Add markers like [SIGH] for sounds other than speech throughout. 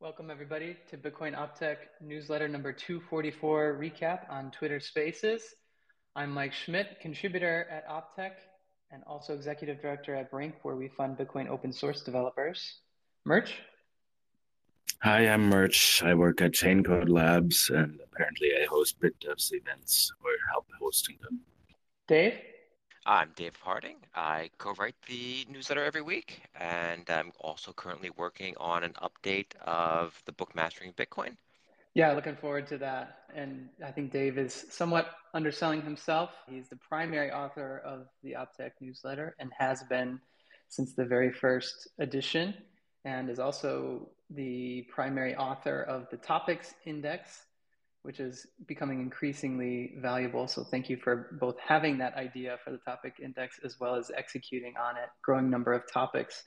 Welcome, everybody, to Bitcoin Optech newsletter number 244 recap on Twitter Spaces. I'm Mike Schmidt, contributor at Optech and also executive director at Brink, where we fund Bitcoin open source developers. Murch? Hi, I'm Murch. I work at Chaincode Labs, and apparently I host BitDevs events or help hosting them. Dave? I'm Dave Harding. I co-write the newsletter every week, and I'm also currently working on an update of the book Mastering Bitcoin. Yeah, looking forward to that. And I think Dave is somewhat underselling himself. He's the primary author of the Optech newsletter and has been since the very first edition, and is also the primary author of the Topics Index, which is becoming increasingly valuable. So thank you for both having that idea for the topic index as well as executing on it, growing number of topics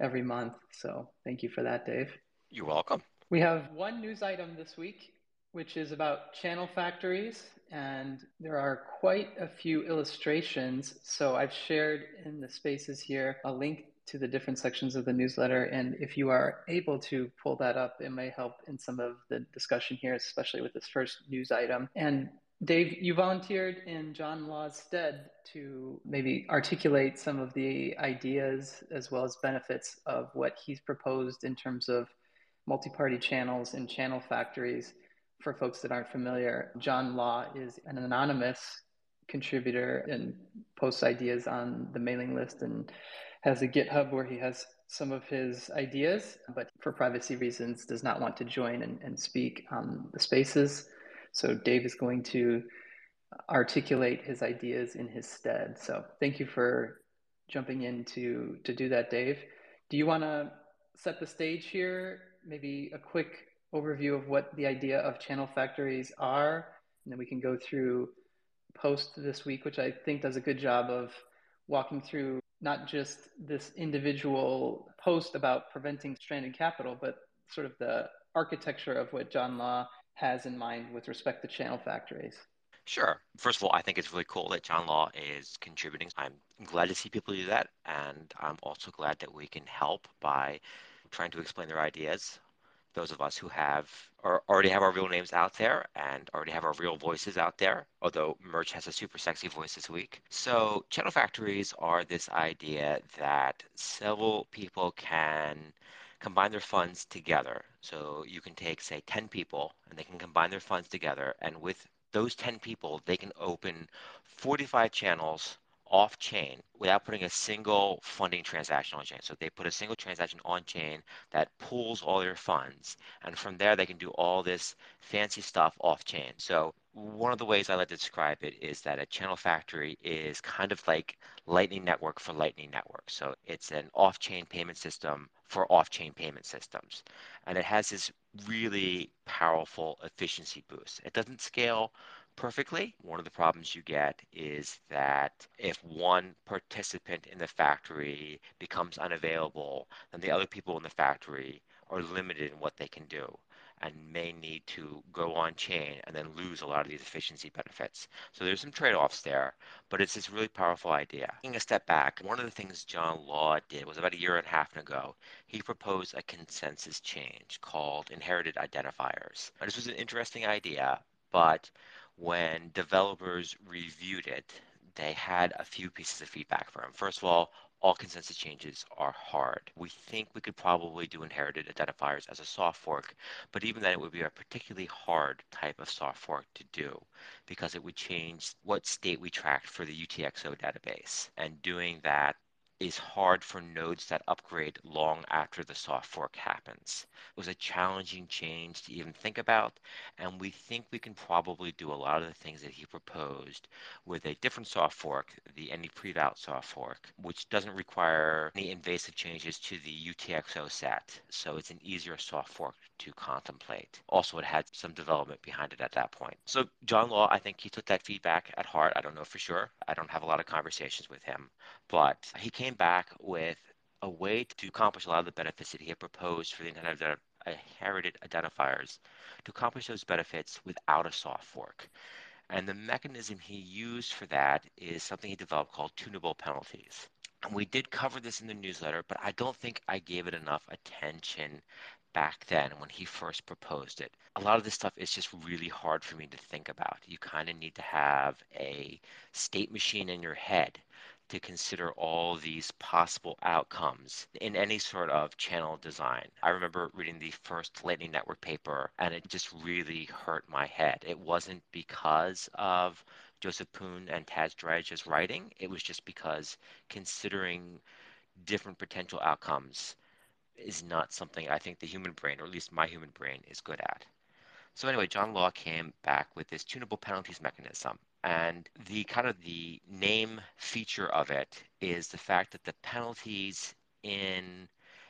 every month. So thank you for that, Dave. You're welcome. We have one news item this week, which is about channel factories. And there are quite a few illustrations. So I've shared in the spaces here a link to the different sections of the newsletter. And if you are able to pull that up, it may help in some of the discussion here, especially with this first news item. And Dave, you volunteered in John Law's stead to maybe articulate some of the ideas as well as benefits of what he's proposed in terms of multi party channels and channel factories. For folks that aren't familiar, John Law is an anonymous contributor and posts ideas on the mailing list and has a GitHub where he has some of his ideas, but for privacy reasons does not want to join and, and speak on the spaces. So Dave is going to articulate his ideas in his stead. So thank you for jumping in to, to do that, Dave. Do you want to set the stage here? Maybe a quick overview of what the idea of channel factories are, and then we can go through post this week, which I think does a good job of walking through not just this individual post about preventing stranded capital, but sort of the architecture of what John Law has in mind with respect to channel factories. Sure. First of all, I think it's really cool that John Law is contributing. I'm glad to see people do that. And I'm also glad that we can help by trying to explain their ideas those of us who have or already have our real names out there and already have our real voices out there, although Murch has a super sexy voice this week. So, channel factories are this idea that several people can combine their funds together. So, you can take, say, 10 people and they can combine their funds together, and with those 10 people, they can open 45 channels off chain without putting a single funding transaction on chain. So they put a single transaction on chain that pulls all their funds. And from there, they can do all this fancy stuff off chain. So one of the ways I like to describe it is that a channel factory is kind of like Lightning Network for Lightning Network. So it's an off chain payment system for off chain payment systems. And it has this really powerful efficiency boost. It doesn't scale perfectly. One of the problems you get is that if one participant in the factory becomes unavailable, then the other people in the factory are limited in what they can do and may need to go on chain and then lose a lot of these efficiency benefits. So there's some trade-offs there, but it's this really powerful idea. Taking a step back, one of the things John Law did was about a year and a half ago, he proposed a consensus change called inherited identifiers. And this was an interesting idea, but when developers reviewed it, they had a few pieces of feedback for him. First of all, all consensus changes are hard. We think we could probably do inherited identifiers as a soft fork, but even then it would be a particularly hard type of soft fork to do because it would change what state we tracked for the UTXO database. And doing that is hard for nodes that upgrade long after the soft fork happens. It was a challenging change to even think about, and we think we can probably do a lot of the things that he proposed with a different soft fork, the AnyPrevout soft fork, which doesn't require any invasive changes to the UTXO set. So it's an easier soft fork to contemplate. Also, it had some development behind it at that point. So John Law, I think he took that feedback at heart. I don't know for sure. I don't have a lot of conversations with him, but he came back with a way to accomplish a lot of the benefits that he had proposed for the uh, inherited identifiers to accomplish those benefits without a soft fork. And the mechanism he used for that is something he developed called tunable penalties. And we did cover this in the newsletter, but I don't think I gave it enough attention back then when he first proposed it. A lot of this stuff is just really hard for me to think about. You kind of need to have a state machine in your head to consider all these possible outcomes in any sort of channel design. I remember reading the first Lightning Network paper and it just really hurt my head. It wasn't because of Joseph Poon and Tadge Dryja's writing, it was just because considering different potential outcomes is not something I think the human brain, or at least my human brain, is good at. So anyway, John Law came back with this tunable penalties mechanism. And the kind of the name feature of it is the fact that the penalties in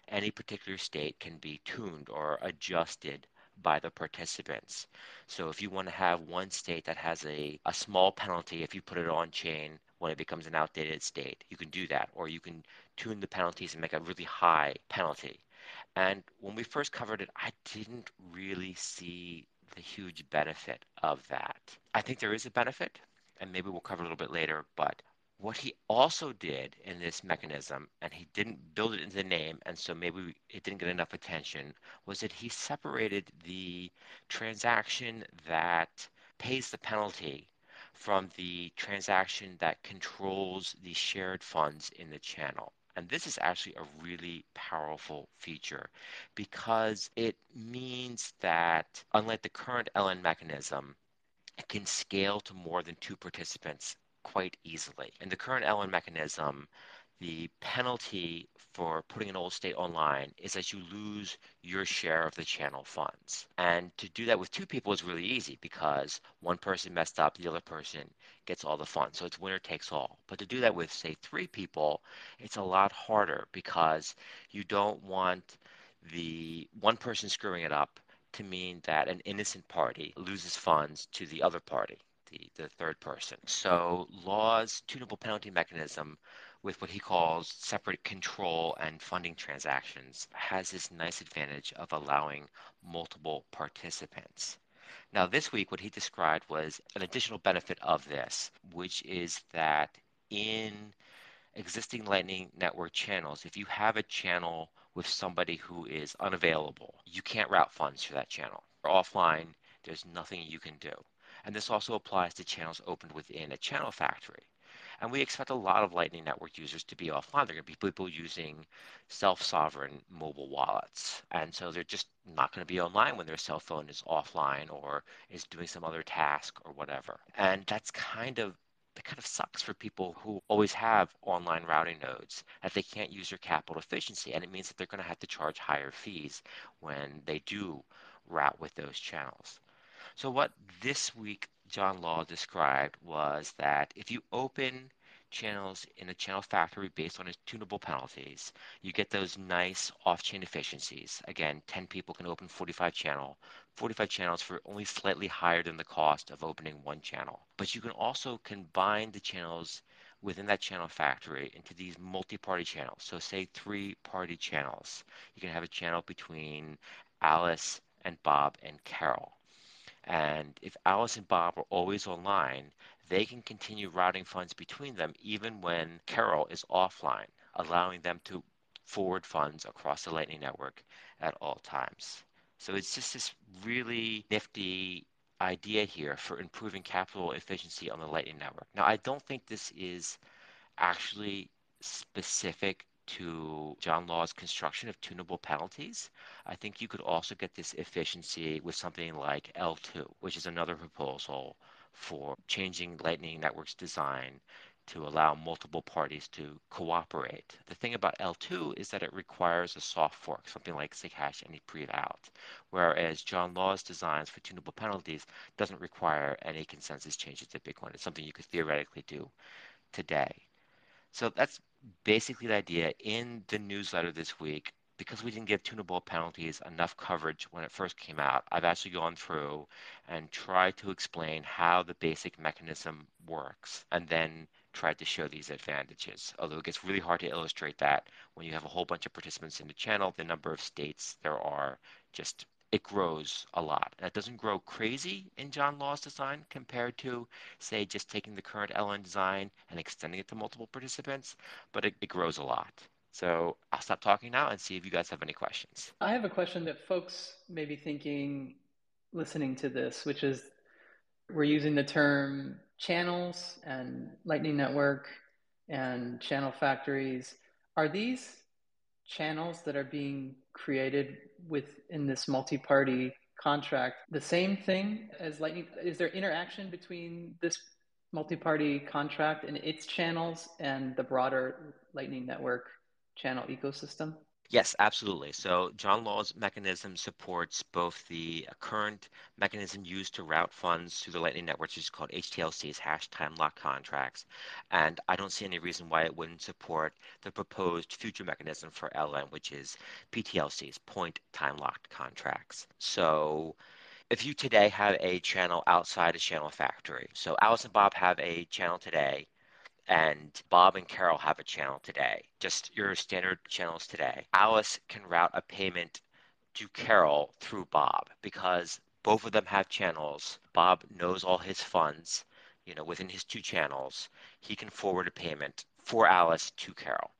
any particular state can be tuned or adjusted by the participants. So if you want to have one state that has a, a small penalty, if you put it on chain when it becomes an outdated state, you can do that. Or you can tune the penalties and make a really high penalty. And when we first covered it, I didn't really see the huge benefit of that. I think there is a benefit, and maybe we'll cover a little bit later, but what he also did in this mechanism, and he didn't build it into the name, and so maybe it didn't get enough attention, was that he separated the transaction that pays the penalty from the transaction that controls the shared funds in the channel. And this is actually a really powerful feature because it means that, unlike the current LN mechanism, it can scale to more than two participants quite easily. In the current LN mechanism, the penalty for putting an old state online is that you lose your share of the channel funds. And to do that with two people is really easy because one person messed up, the other person gets all the funds. So it's winner takes all. But to do that with, say, three people, it's a lot harder because you don't want the one person screwing it up to mean that an innocent party loses funds to the other party. The, the third person. So, law's tunable penalty mechanism with what he calls separate control and funding transactions has this nice advantage of allowing multiple participants. Now, this week, what he described was an additional benefit of this, which is that in existing Lightning Network channels, if you have a channel with somebody who is unavailable, you can't route funds to that channel. Offline, there's nothing you can do. And this also applies to channels opened within a channel factory. And we expect a lot of Lightning Network users to be offline. They're going to be people using self sovereign mobile wallets. And so they're just not going to be online when their cell phone is offline or is doing some other task or whatever. And that's kind of that kind of sucks for people who always have online routing nodes that they can't use their capital efficiency. And it means that they're going to have to charge higher fees when they do route with those channels. So, what this week John Law described was that if you open channels in a channel factory based on its tunable penalties, you get those nice off-chain efficiencies. Again, 10 people can open 45 channel, 45 channels for only slightly higher than the cost of opening one channel. But you can also combine the channels within that channel factory into these multi-party channels. So say three-party channels. You can have a channel between Alice and Bob and Carol. And if Alice and Bob are always online, they can continue routing funds between them even when Carol is offline, allowing them to forward funds across the Lightning Network at all times. So it's just this really nifty idea here for improving capital efficiency on the Lightning Network. Now, I don't think this is actually specific to John Law's construction of tunable penalties, I think you could also get this efficiency with something like eltoo, which is another proposal for changing Lightning Network's design to allow multiple parties to cooperate. The thing about eltoo is that it requires a soft fork, something like SIGHASH_ANYPREVOUT, whereas John Law's designs for tunable penalties doesn't require any consensus changes to Bitcoin. It's something you could theoretically do today. So that's basically the idea in the newsletter this week. Because we didn't give tunable penalties enough coverage when it first came out, I've actually gone through and tried to explain how the basic mechanism works and then tried to show these advantages. Although it gets really hard to illustrate that when you have a whole bunch of participants in the channel, the number of states there are just it grows a lot. It doesn't grow crazy in John Law's design compared to, say, just taking the current LN design and extending it to multiple participants, but it, it grows a lot. So I'll stop talking now and see if you guys have any questions. I have a question that folks may be thinking listening to this, which is we're using the term channels and Lightning Network and channel factories. Are these channels that are being created within this multi-party contract the same thing as Lightning? Is there interaction between this multi-party contract and its channels and the broader Lightning Network channel ecosystem? Yes, absolutely. So John Law's mechanism supports both the uh, current mechanism used to route funds through the Lightning Network, which is called HTLCs, hash time lock contracts. And I don't see any reason why it wouldn't support the proposed future mechanism for LN, which is PTLCs, point time locked contracts. So if you today have a channel outside a channel factory, so Alice and Bob have a channel today, and Bob and Carol have a channel today, just your standard channels today. Alice can route a payment to Carol through Bob because both of them have channels. Bob knows all his funds, you know, within his two channels. He can forward a payment for Alice to Carol.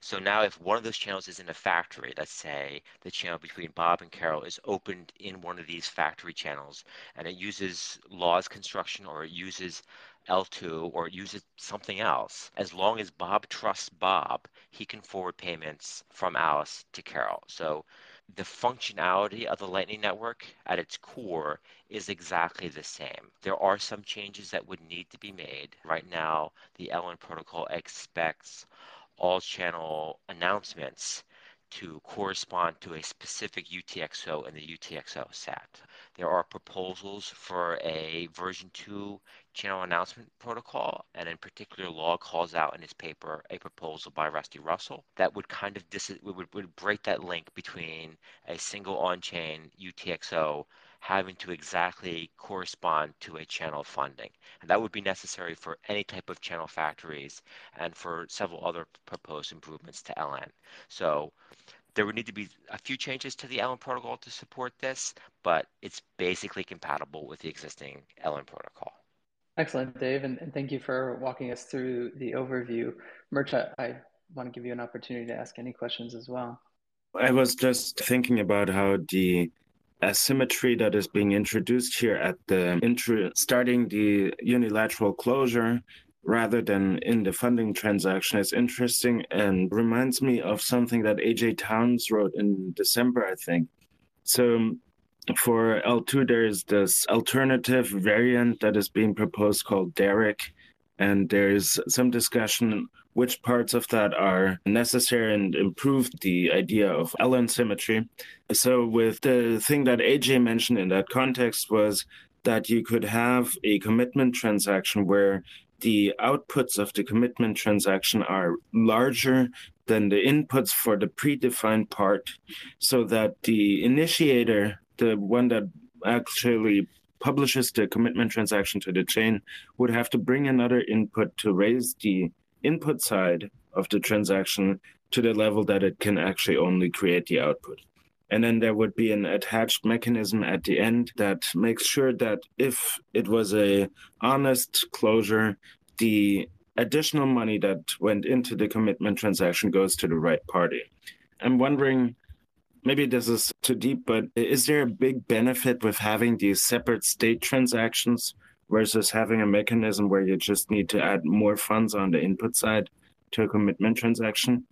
So now if one of those channels is in a factory, let's say the channel between Bob and Carol is opened in one of these factory channels and it uses laws construction or it uses eltoo or uses something else, as long as Bob trusts Bob, he can forward payments from Alice to Carol. So the functionality of the Lightning Network at its core is exactly the same. There are some changes that would need to be made. Right now, the LN protocol expects all channel announcements to correspond to a specific UTXO in the UTXO set. There are proposals for a version 2 channel announcement protocol, and in particular, Law calls out in his paper a proposal by Rusty Russell that would kind of dis- would, would break that link between a single on-chain UTXO having to exactly correspond to a channel funding. And that would be necessary for any type of channel factories and for several other proposed improvements to LN. So there would need to be a few changes to the LN protocol to support this, but it's basically compatible with the existing LN protocol. Excellent, Dave, and, and thank you for walking us through the overview. Murch, I, I want to give you an opportunity to ask any questions as well. I was just thinking about how the asymmetry that is being introduced here at the intro, starting the unilateral closure rather than in the funding transaction is interesting and reminds me of something that AJ Towns wrote in December, I think. So for eltoo, there is this alternative variant that is being proposed called Daric. And there's some discussion which parts of that are necessary and improve the idea of LN symmetry. So, with the thing that AJ mentioned in that context was that you could have a commitment transaction where the outputs of the commitment transaction are larger than the inputs for the predefined part, so that the initiator, the one that actually publishes the commitment transaction to the chain, would have to bring another input to raise the input side of the transaction to the level that it can actually only create the output. And then there would be an attached mechanism at the end that makes sure that if it was a honest closure, the additional money that went into the commitment transaction goes to the right party. I'm wondering, maybe this is too deep, but is there a big benefit with having these separate state transactions versus having a mechanism where you just need to add more funds on the input side to a commitment transaction?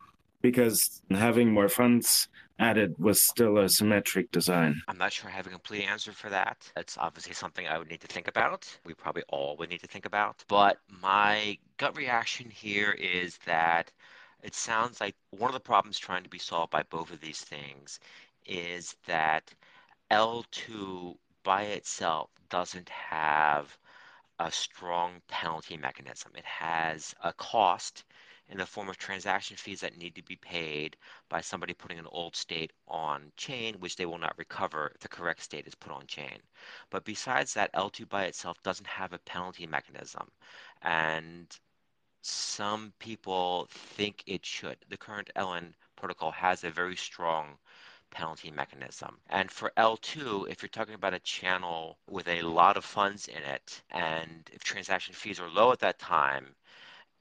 Because having more funds added was still a symmetric design? I'm not sure I have a complete answer for that. That's obviously something I would need to think about. We probably all would need to think about. But my gut reaction here is that it sounds like one of the problems trying to be solved by both of these things is that eltoo by itself doesn't have a strong penalty mechanism. It has a cost in the form of transaction fees that need to be paid by somebody putting an old state on chain, which they will not recover if the correct state is put on chain. But besides that, eltoo by itself doesn't have a penalty mechanism. And some people think it should. The current LN protocol has a very strong penalty mechanism. And for eltoo, if you're talking about a channel with a lot of funds in it, and if transaction fees are low at that time,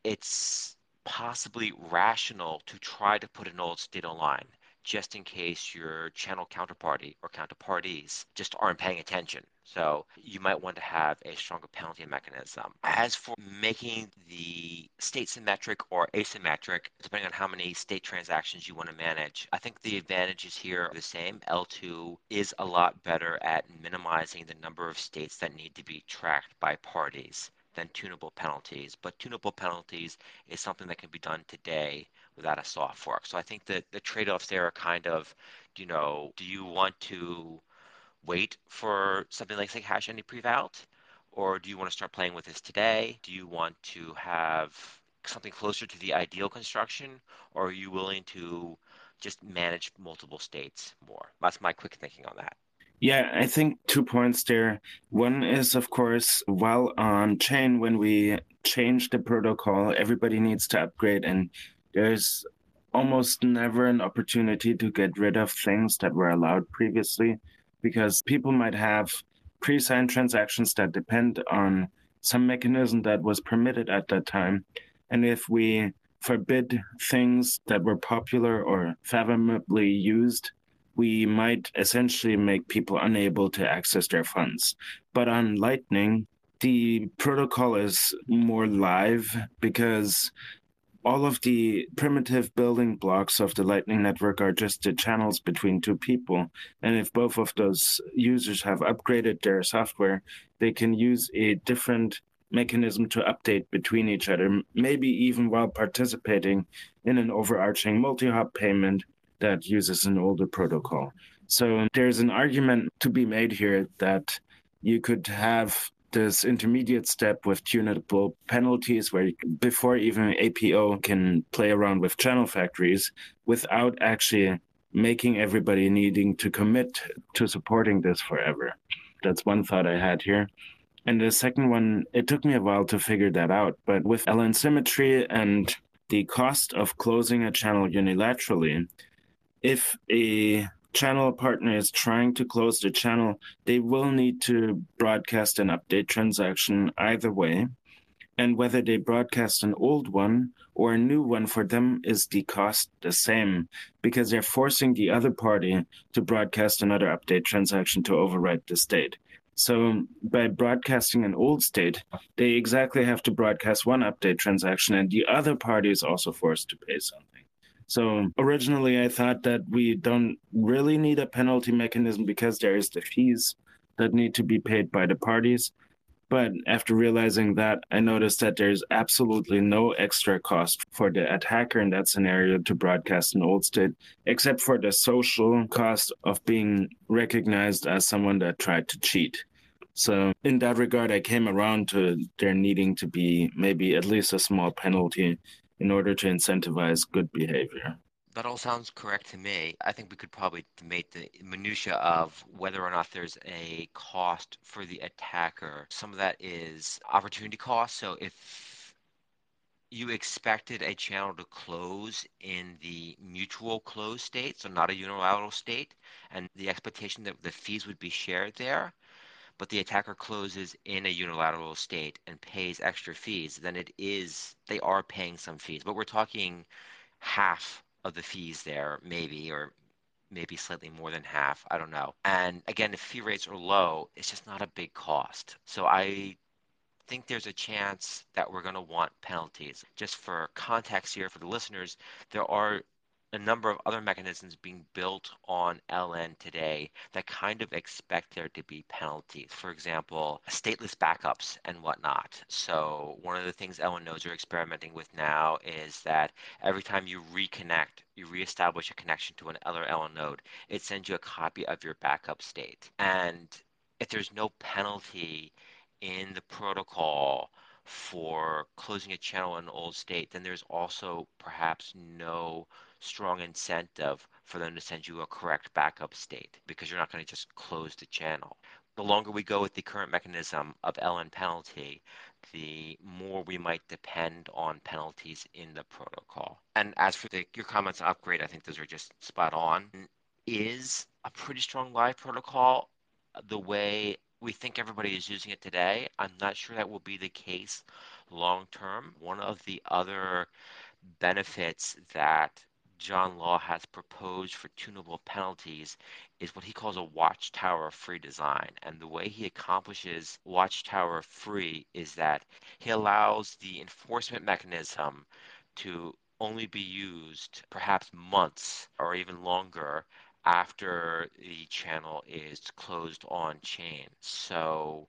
it's possibly rational to try to put an old state online just in case your channel counterparty or counterparties just aren't paying attention. So you might want to have a stronger penalty mechanism. As for making the state symmetric or asymmetric, depending on how many state transactions you want to manage, I think the advantages here are the same. eltoo is a lot better at minimizing the number of states that need to be tracked by parties than tunable penalties. But tunable penalties is something that can be done today without a soft fork. So I think that the trade-offs there are kind of, you know, do you want to wait for something like SIGHASH_ANYPREVOUT, or do you want to start playing with this today? Do you want to have something closer to the ideal construction, or are you willing to just manage multiple states more? That's my quick thinking on that. Yeah, I think two points there. One is, of course, while on chain, when we change the protocol, everybody needs to upgrade, and there's almost never an opportunity to get rid of things that were allowed previously because people might have pre signed transactions that depend on some mechanism that was permitted at that time. And if we forbid things that were popular or fathomably used, we might essentially make people unable to access their funds. But on Lightning, the protocol is more live because all of the primitive building blocks of the Lightning Network are just the channels between two people. And if both of those users have upgraded their software, they can use a different mechanism to update between each other, maybe even while participating in an overarching multi hop payment that uses an older protocol. So there's an argument to be made here that you could have this intermediate step with tunable penalties where you, before even APO can play around with channel factories without actually making everybody needing to commit to supporting this forever. That's one thought I had here. And the second one, it took me a while to figure that out, but with LN symmetry and the cost of closing a channel unilaterally, if a channel partner is trying to close the channel, they will need to broadcast an update transaction either way. And whether they broadcast an old one or a new one for them is the cost the same because they're forcing the other party to broadcast another update transaction to overwrite the state. So by broadcasting an old state, they exactly have to broadcast one update transaction and the other party is also forced to pay something. So originally, I thought that we don't really need a penalty mechanism because there is the fees that need to be paid by the parties. But after realizing that, I noticed that there's absolutely no extra cost for the attacker in that scenario to broadcast an old state, except for the social cost of being recognized as someone that tried to cheat. So, in that regard, I came around to there needing to be maybe at least a small penalty in order to incentivize good behavior. That all sounds correct to me. I think we could probably debate the minutia of whether or not there's a cost for the attacker. Some of that is opportunity cost. So if you expected a channel to close in the mutual close state, so not a unilateral state, and the expectation that the fees would be shared there, but the attacker closes in a unilateral state and pays extra fees, then it is they are paying some fees. But we're talking half of the fees there, maybe, or maybe slightly more than half. I don't know. And again, if fee rates are low, it's just not a big cost. So I think there's a chance that we're going to want penalties. Just for context here for the listeners, there are a number of other mechanisms being built on LN today that kind of expect there to be penalties. For example, stateless backups and whatnot. So one of the things LN nodes are experimenting with now is that every time you reconnect, you reestablish a connection to another LN node, it sends you a copy of your backup state. And if there's no penalty in the protocol for closing a channel in an old state, then there's also perhaps no strong incentive for them to send you a correct backup state because you're not going to just close the channel. The longer we go with the current mechanism of LN penalty, the more we might depend on penalties in the protocol. And as for the, your comments on upgrade, I think those are just spot on. Is a pretty strong live protocol the way we think everybody is using it today? I'm not sure that will be the case long term. One of the other benefits that John Law has proposed for tunable penalties is what he calls a watchtower free design. And the way he accomplishes watchtower free is that he allows the enforcement mechanism to only be used perhaps months or even longer after the channel is closed on chain. So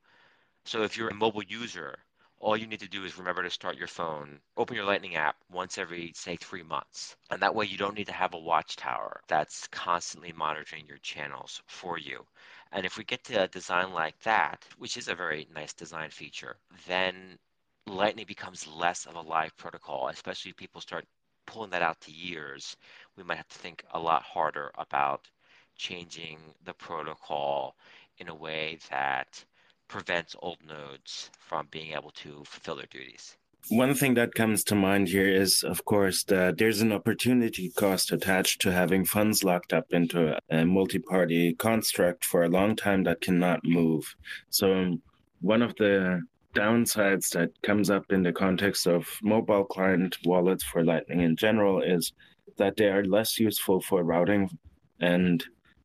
so if you're a mobile user all you need to do is remember to start your phone, open your Lightning app once every, say, three months. And that way you don't need to have a watchtower that's constantly monitoring your channels for you. And if we get to a design like that, which is a very nice design feature, then Lightning becomes less of a live protocol, especially if people start pulling that out to years. We might have to think a lot harder about changing the protocol in a way that prevents old nodes from being able to fulfill their duties. One thing that comes to mind here is, of course, that there's an opportunity cost attached to having funds locked up into a multi party construct for a long time that cannot move. So, one of the downsides that comes up in the context of mobile client wallets for Lightning in general is that they are less useful for routing and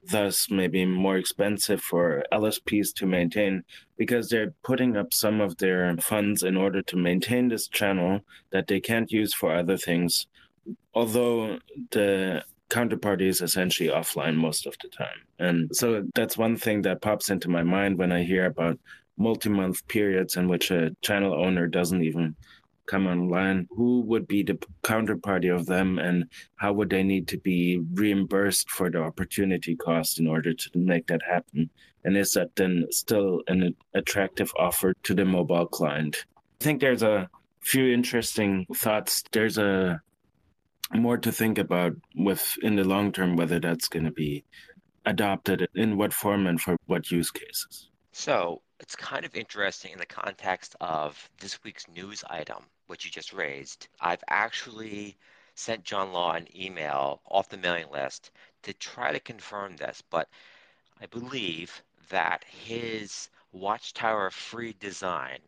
thus maybe more expensive for LSPs to maintain because they're putting up some of their funds in order to maintain this channel that they can't use for other things. Although the counterparty is essentially offline most of the time. And so that's one thing that pops into my mind when I hear about multi month periods in which a channel owner doesn't even come online, who would be the counterparty of them and how would they need to be reimbursed for the opportunity cost in order to make that happen? And is that then still an attractive offer to the mobile client? I think there's a few interesting thoughts. There's a more to think about with in the long term whether that's going to be adopted in what form and for what use cases. So it's kind of interesting in the context of this week's news item, which you just raised. I've actually sent John Law an email off the mailing list to try to confirm this, but I believe that his Watchtower free design,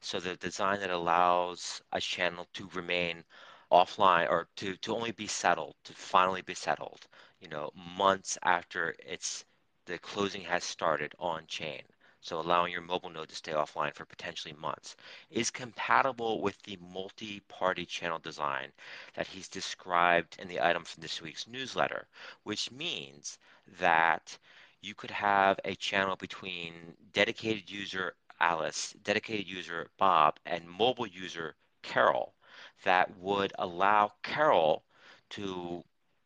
so the design that allows a channel to remain offline or to, to only be settled, to finally be settled, you know, months after it's the closing has started on chain so allowing your mobile node to stay offline for potentially months, is compatible with the multi-party channel design that he's described in the item from this week's newsletter, which means that you could have a channel between dedicated user Alice, dedicated user Bob, and mobile user Carol that would allow Carol to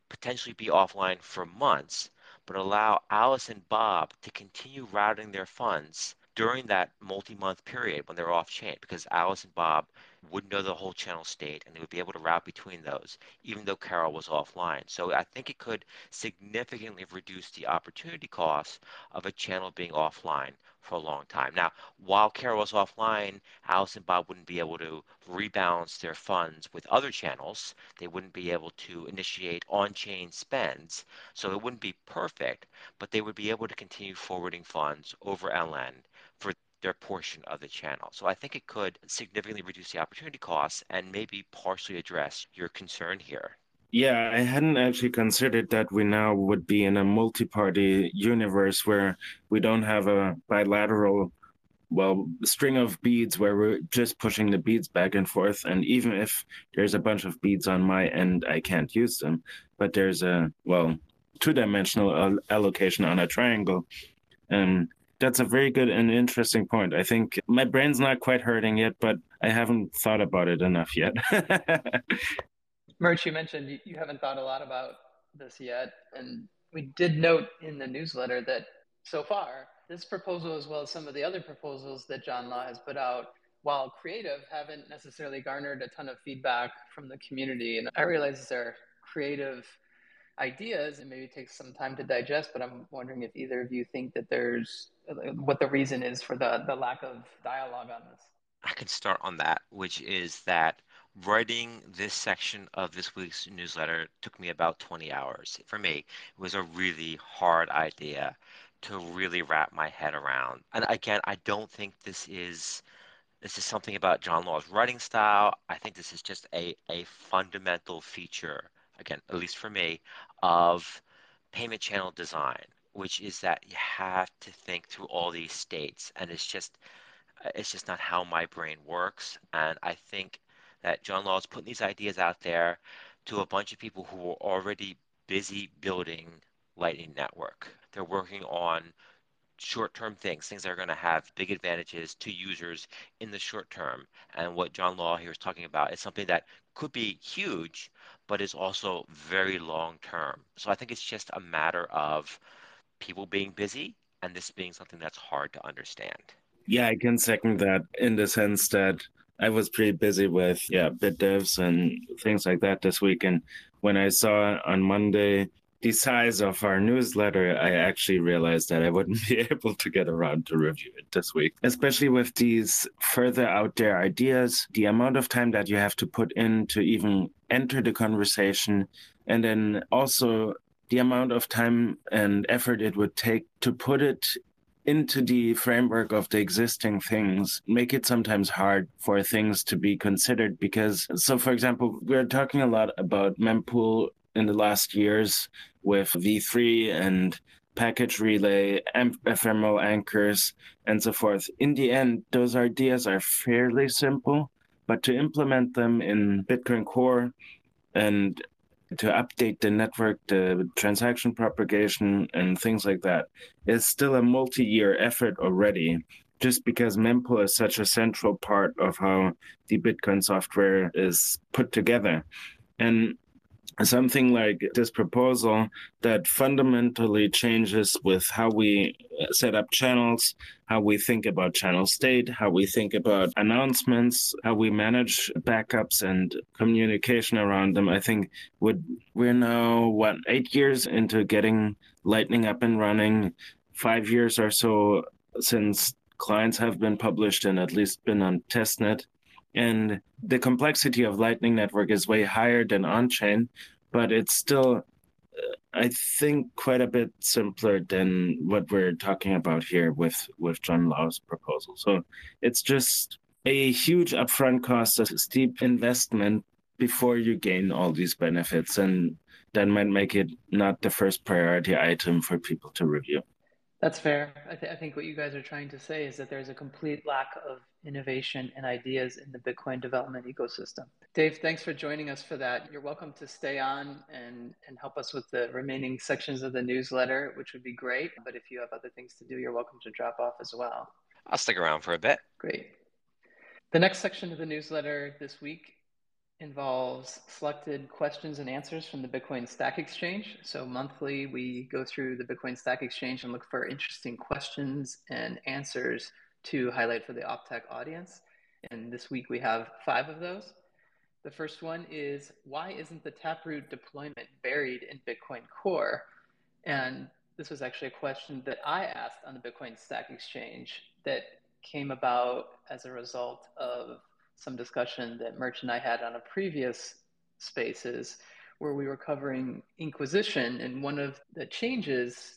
potentially be offline for months but allow Alice and Bob to continue routing their funds during that multi-month period when they're off chain because Alice and Bob would know the whole channel state and they would be able to route between those even though Carol was offline. So I think it could significantly reduce the opportunity cost of a channel being offline for a long time. Now, while Carol was offline, Alice and Bob wouldn't be able to rebalance their funds with other channels. They wouldn't be able to initiate on-chain spends. So it wouldn't be perfect, but they would be able to continue forwarding funds over LN for their portion of the channel. So I think it could significantly reduce the opportunity costs and maybe partially address your concern here. Yeah, I hadn't actually considered that we now would be in a multi party universe where we don't have a bilateral, well, string of beads where we're just pushing the beads back and forth. And even if there's a bunch of beads on my end, I can't use them. But there's a, well, two dimensional allocation on a triangle. And that's a very good and interesting point. I think my brain's not quite hurting yet, but I haven't thought about it enough yet. [LAUGHS] Murch, you mentioned you haven't thought a lot about this yet, and we did note in the newsletter that so far, this proposal, as well as some of the other proposals that John Law has put out, while creative, haven't necessarily garnered a ton of feedback from the community. And I realize they're creative ideas and maybe it takes some time to digest, but I'm wondering if either of you think that there's what the reason is for the, the lack of dialogue on this. I can start on that, which is that writing this section of this week's newsletter took me about 20 hours. For me, it was a really hard idea to really wrap my head around. And again, I don't think this is This is something about John Law's writing style. I think this is just a, a fundamental feature, again, at least for me, of payment channel design, which is that you have to think through all these states. And it's just uh, it's just not how my brain works. And I think that John Law is putting these ideas out there to a bunch of people who are already busy building Lightning Network. They're working on short term things, things that are going to have big advantages to users in the short term. And what John Law here is talking about is something that could be huge, but is also very long term. So I think it's just a matter of people being busy and this being something that's hard to understand. Yeah, I can second that in the sense that I was pretty busy with yeah BitDevs and things like that this week. And when I saw on Monday the size of our newsletter, I actually realized that I wouldn't [LAUGHS] be able to get around to review it this week. Especially with these further out there ideas, the amount of time that you have to put in to even enter the conversation, and then also the amount of time and effort it would take to put it into the framework of the existing things make it sometimes hard for things to be considered because so for example we're talking a lot about mempool in the last years with v3 and package relay ephemeral anchors and so forth. In the end those ideas are fairly simple but to implement them in bitcoin core and to update the network, the transaction propagation, and things like that is still a multi year effort already, just because mempool is such a central part of how the Bitcoin software is put together. And something like this proposal that fundamentally changes with how we uh, set up channels, how we think about channel state, how we think about announcements, how we manage backups and communication around them. I think would we're now what eight years into getting Lightning up and running, five years or so since clients have been published and at least been on testnet. And the complexity of Lightning Network is way higher than on chain, but it's still, uh, I think, quite a bit simpler than what we're talking about here with, with John Law's proposal. So it's just a huge upfront cost, a steep investment before you gain all these benefits. And that might make it not the first priority item for people to review. That's fair. I, th- I, think what you guys are trying to say is that there's a complete lack of innovation and ideas in the Bitcoin development ecosystem. Dave, thanks for joining us for that. You're welcome to stay on and, and help us with the remaining sections of the newsletter, which would be great. But if you have other things to do, you're welcome to drop off as well. I'll stick around for a bit. Great. The next section of the newsletter this week involves selected questions and answers from the Bitcoin Stack Exchange. So monthly, we go through the Bitcoin Stack Exchange and look for interesting questions and answers to highlight for the Optech audience. And this week we have five of those. The first one is why isn't the Taproot deployment buried in Bitcoin Core? And this was actually a question that I asked on the Bitcoin Stack Exchange that came about as a result of some discussion that Murch and I had on a previous spaces where we were covering Inquisition, and one of the changes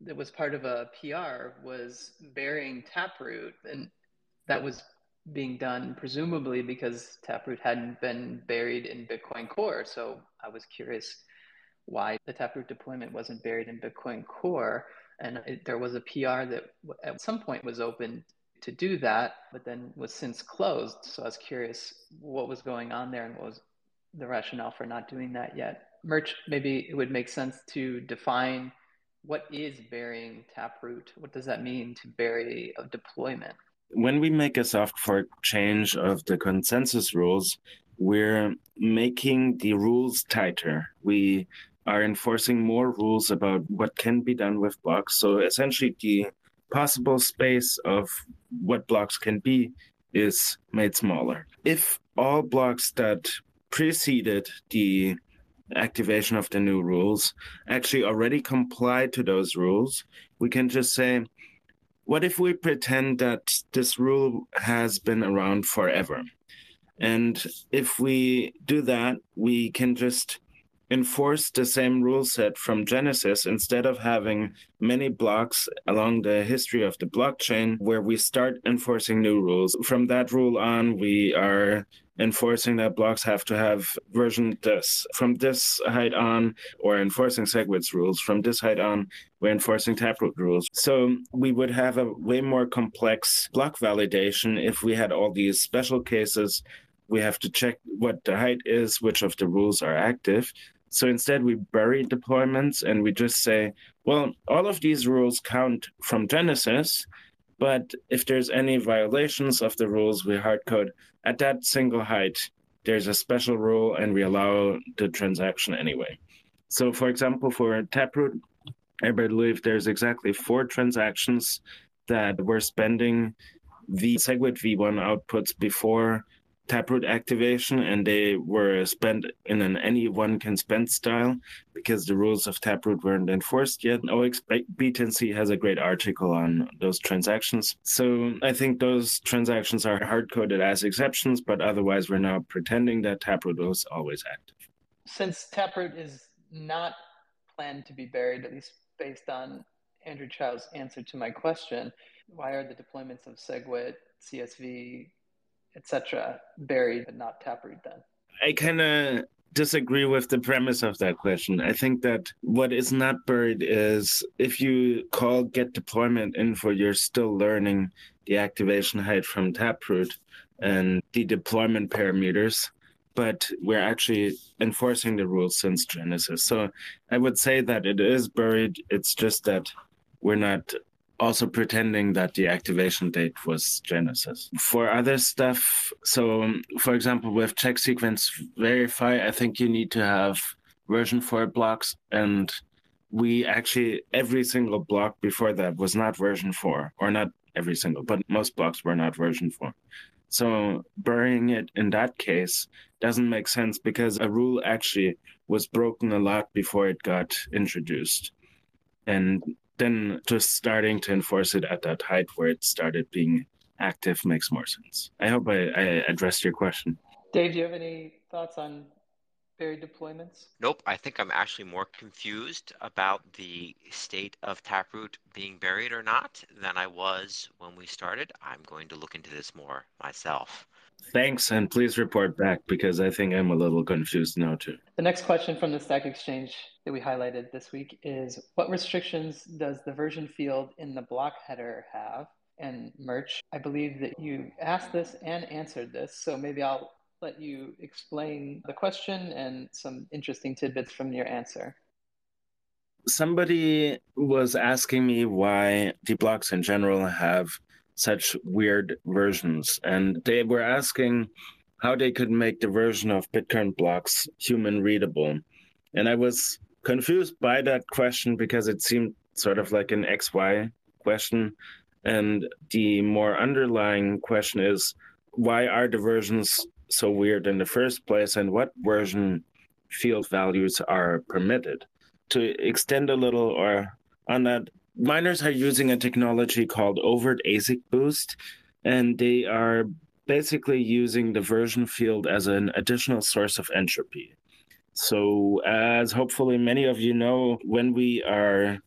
that was part of a PR was burying Taproot, and that was being done presumably because Taproot hadn't been buried in Bitcoin Core. So I was curious why the Taproot deployment wasn't buried in Bitcoin Core. And it, there was a PR that at some point was open to do that, but then was since closed. So I was curious what was going on there and what was the rationale for not doing that yet. Murch, maybe it would make sense to define what is burying Taproot? What does that mean to bury a deployment? When we make a soft fork change of the consensus rules, we're making the rules tighter. We are enforcing more rules about what can be done with blocks. So essentially, the possible space of what blocks can be is made smaller. If all blocks that preceded the activation of the new rules actually already comply to those rules, we can just say, what if we pretend that this rule has been around forever? And if we do that, we can just enforce the same rule set from Genesis instead of having many blocks along the history of the blockchain where we start enforcing new rules. From that rule on, we are enforcing that blocks have to have version this. From this height on, or enforcing SegWit's rules. From this height on, we're enforcing Taproot rules. So we would have a way more complex block validation if we had all these special cases. We have to check what the height is, which of the rules are active. So instead, we bury deployments and we just say, well, all of these rules count from Genesis, but if there's any violations of the rules, we hardcode at that single height. There's a special rule and we allow the transaction anyway. So, for example, for Taproot, I believe there's exactly four transactions that were spending the SegWit V1 outputs before Taproot activation, and they were spent in an anyone can spend style because the rules of Taproot weren't enforced yet. 0xB10C has a great article on those transactions. So I think those transactions are hard coded as exceptions, but otherwise we're now pretending that Taproot was always active. Since Taproot is not planned to be buried, at least based on Andrew Chow's answer to my question, why are the deployments of SegWit, CSV, etc., buried but not taproot then? I kind of disagree with the premise of that question. I think that what is not buried is if you call get deployment info, you're still learning the activation height from Taproot and the deployment parameters, but we're actually enforcing the rules since Genesis. So I would say that it is buried. It's just that we're not also pretending that the activation date was Genesis. For other stuff, so um, for example, with check sequence verify, I think you need to have version 4 blocks and we actually every single block before that was not version 4 or not every single but most blocks were not version 4 so burying it in that case doesn't make sense because a rule actually was broken a lot before it got introduced and then just starting to enforce it at that height where it started being active makes more sense. I hope I, I addressed your question. Dave, do you have any thoughts on buried deployments? Nope. I think I'm actually more confused about the state of Taproot being buried or not than I was when we started. I'm going to look into this more myself. Thanks, and please report back because I think I'm a little confused now too. The next question from the Stack Exchange that we highlighted this week is What restrictions does the version field in the block header have? And Murch, I believe that you asked this and answered this, so maybe I'll let you explain the question and some interesting tidbits from your answer. Somebody was asking me why the blocks in general have such weird versions. And they were asking how they could make the version of Bitcoin blocks human readable. And I was confused by that question because it seemed sort of like an XY question. And the more underlying question is why are the versions so weird in the first place and what version field values are permitted? To extend a little or on that miners are using a technology called overt ASIC boost, and they are basically using the version field as an additional source of entropy. So, as hopefully many of you know, when we are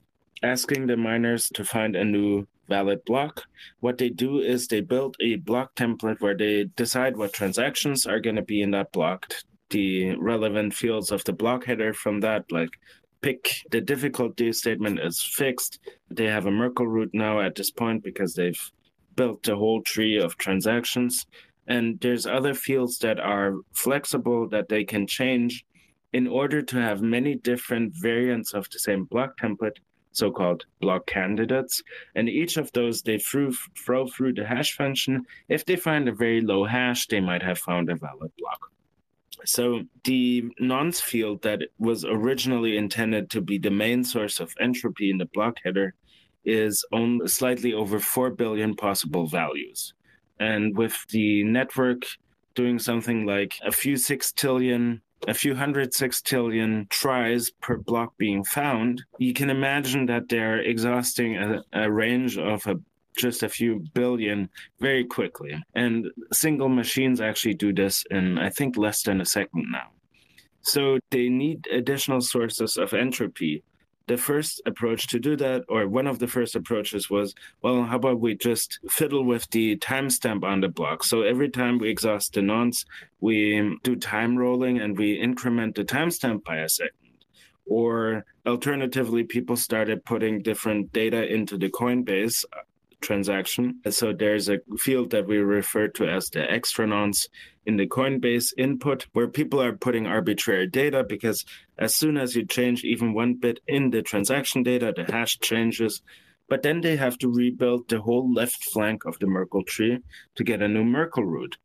asking the miners to find a new valid block, what they do is they build a block template where they decide what transactions are going to be in that block, the relevant fields of the block header from that, like pick the difficulty statement is fixed. They have a Merkle root now at this point because they've built a whole tree of transactions. And there's other fields that are flexible that they can change in order to have many different variants of the same block template, so called block candidates. And each of those they throw, throw through the hash function. If they find a very low hash, they might have found a valid block. So the nonce field that was originally intended to be the main source of entropy in the block header is only slightly over 4 billion possible values. And with the network doing something like a few sextillion, a few hundred sextillion tries per block being found, you can imagine that they're exhausting a, a range of a just a few billion very quickly. And single machines actually do this in, I think, less than a second now. So they need additional sources of entropy. The first approach to do that, or one of the first approaches, was well, how about we just fiddle with the timestamp on the block? So every time we exhaust the nonce, we do time rolling and we increment the timestamp by a second. Or alternatively, people started putting different data into the Coinbase transaction. So there's a field that we refer to as the extra nonce in the Coinbase input, where people are putting arbitrary data because as soon as you change even one bit in the transaction data, the hash changes. But then they have to rebuild the whole left flank of the Merkle tree to get a new Merkle root.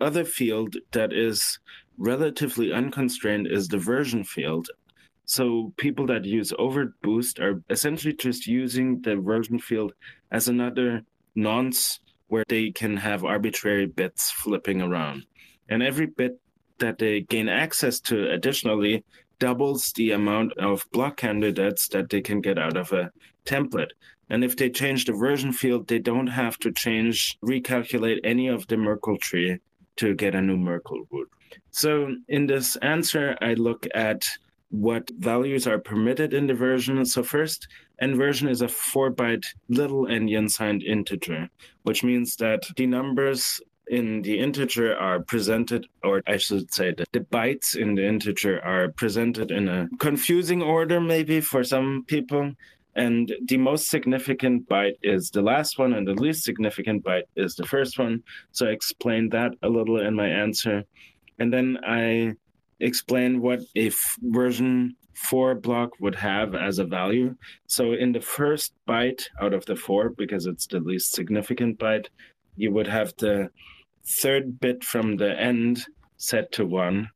Other field that is relatively unconstrained is the version field. So people that use overt boost are essentially just using the version field as another nonce where they can have arbitrary bits flipping around. And every bit that they gain access to additionally doubles the amount of block candidates that they can get out of a template. And if they change the version field, they don't have to change, recalculate any of the Merkle tree to get a new Merkle root. So in this answer, I look at what values are permitted in the version. So first, nVersion is a four byte little endian signed integer, which means that the numbers in the integer are presented, or I should say the bytes in the integer are presented in a confusing order, maybe for some people. And the most significant byte is the last one, and the least significant byte is the first one. So I explained that a little in my answer. And then I explain what a version 4 block would have as a value. So in the first byte out of the four, because it's the least significant byte, you would have the third bit from the end set to 1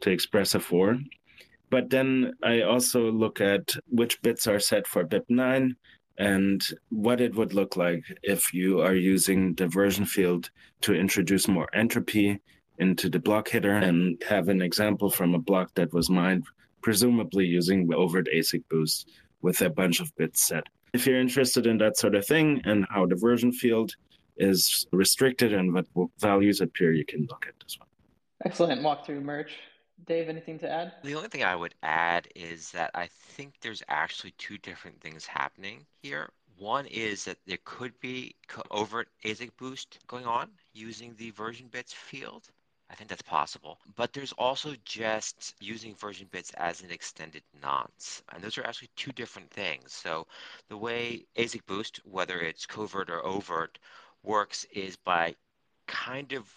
to express a 4. But then I also look at which bits are set for BIP9 and what it would look like if you are using the version field to introduce more entropy into the block header and have an example from a block that was mined, presumably using overt ASIC boost with a bunch of bits set. If you're interested in that sort of thing and how the version field is restricted and what values appear, you can look at this one. Excellent walkthrough, Murch. Dave, anything to add? The only thing I would add is that I think there's actually two different things happening here. One is that there could be overt ASIC boost going on using the version bits field. I think that's possible. But there's also just using version bits as an extended nonce. And those are actually two different things. So the way ASIC boost, whether it's covert or overt, works is by kind of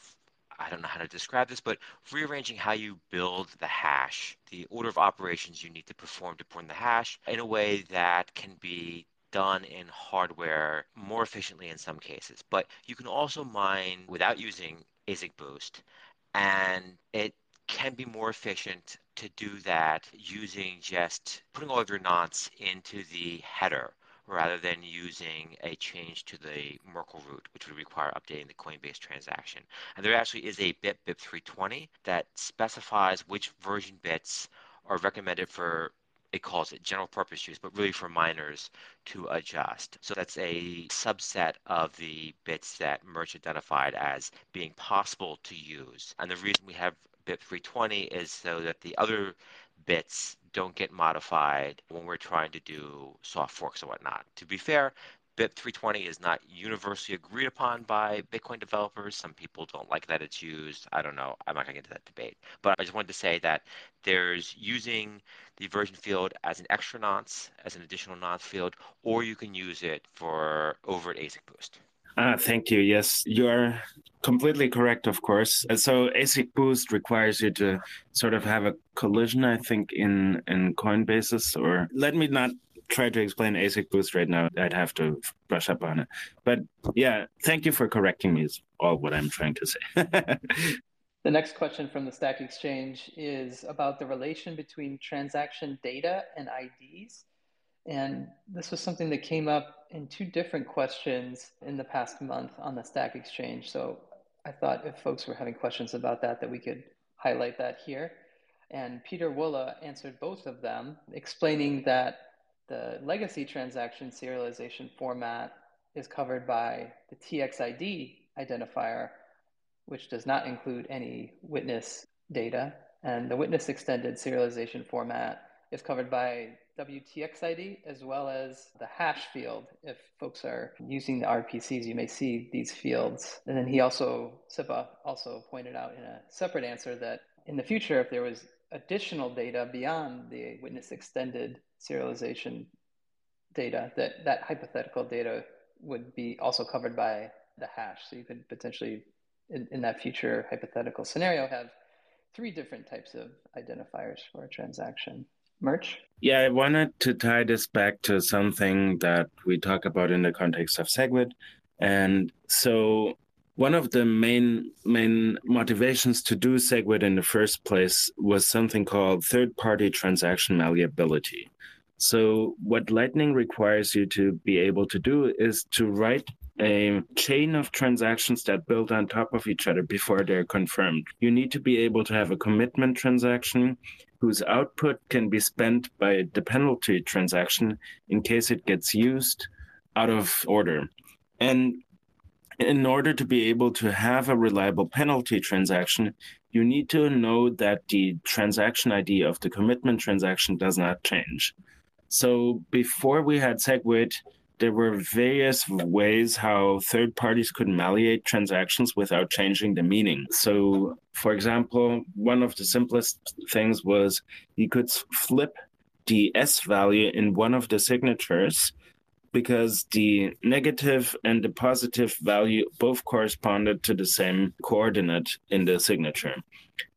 I don't know how to describe this, but rearranging how you build the hash, the order of operations you need to perform to perform the hash in a way that can be done in hardware more efficiently in some cases. But you can also mine without using ASIC boost and it can be more efficient to do that using just putting all of your nonce into the header rather than using a change to the Merkle root, which would require updating the Coinbase transaction. And there actually is a bit BIP320 that specifies which version bits are recommended for it calls it general purpose use, but really for hmm. miners to adjust. So that's a subset of the bits that Murch identified as being possible to use. And the reason we have BIP 320 is so that the other bits don't get modified when we're trying to do soft forks or whatnot. To be fair, BIP 320 is not universally agreed upon by Bitcoin developers. Some people don't like that it's used. I don't know. I'm not going to get into that debate. But I just wanted to say that there's using the version field as an extra nonce, as an additional nonce field, or you can use it for overt ASIC boost. Ah, thank you. Yes, you're completely correct, of course. So ASIC boost requires you to sort of have a collision, I think, in in Coinbases. Or let me not try to explain ASIC boost right now. I'd have to brush up on it. But yeah, thank you for correcting me. Is all what I'm trying to say. [LAUGHS] the next question from the Stack Exchange is about the relation between transaction data and IDs. And this was something that came up in two different questions in the past month on the Stack Exchange. So I thought if folks were having questions about that, that we could highlight that here. And Pieter Wuille answered both of them, explaining that the legacy transaction serialization format is covered by the TXID identifier, which does not include any witness data. And the witness extended serialization format is covered by WTXID as well as the hash field. If folks are using the RPCs, you may see these fields. And then he also, Sipa also pointed out in a separate answer that in the future, if there was additional data beyond the witness extended serialization data, that that hypothetical data would be also covered by the hash. So you could potentially, in, in that future hypothetical scenario, have three different types of identifiers for a transaction. Murch? Yeah, I wanted to tie this back to something that we talk about in the context of SegWit. And so one of the main main motivations to do SegWit in the first place was something called third-party transaction malleability. So what Lightning requires you to be able to do is to write a chain of transactions that build on top of each other before they're confirmed. You need to be able to have a commitment transaction whose output can be spent by the penalty transaction in case it gets used out of order. And in order to be able to have a reliable penalty transaction, you need to know that the transaction ID of the commitment transaction does not change. So before we had SegWit, there were various ways how third parties could malleate transactions without changing the meaning. So, for example, one of the simplest things was you could flip the S value in one of the signatures because the negative and the positive value both corresponded to the same coordinate in the signature.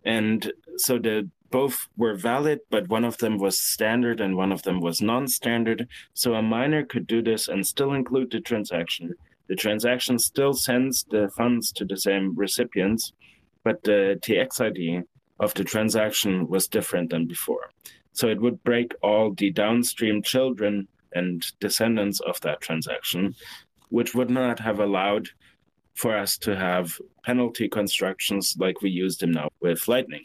And so the both were valid, but one of them was standard and one of them was non standard. So a miner could do this and still include the transaction. The transaction still sends the funds to the same recipients, but the TXID of the transaction was different than before. So it would break all the downstream children and descendants of that transaction, which would not have allowed for us to have penalty constructions like we use them now with Lightning.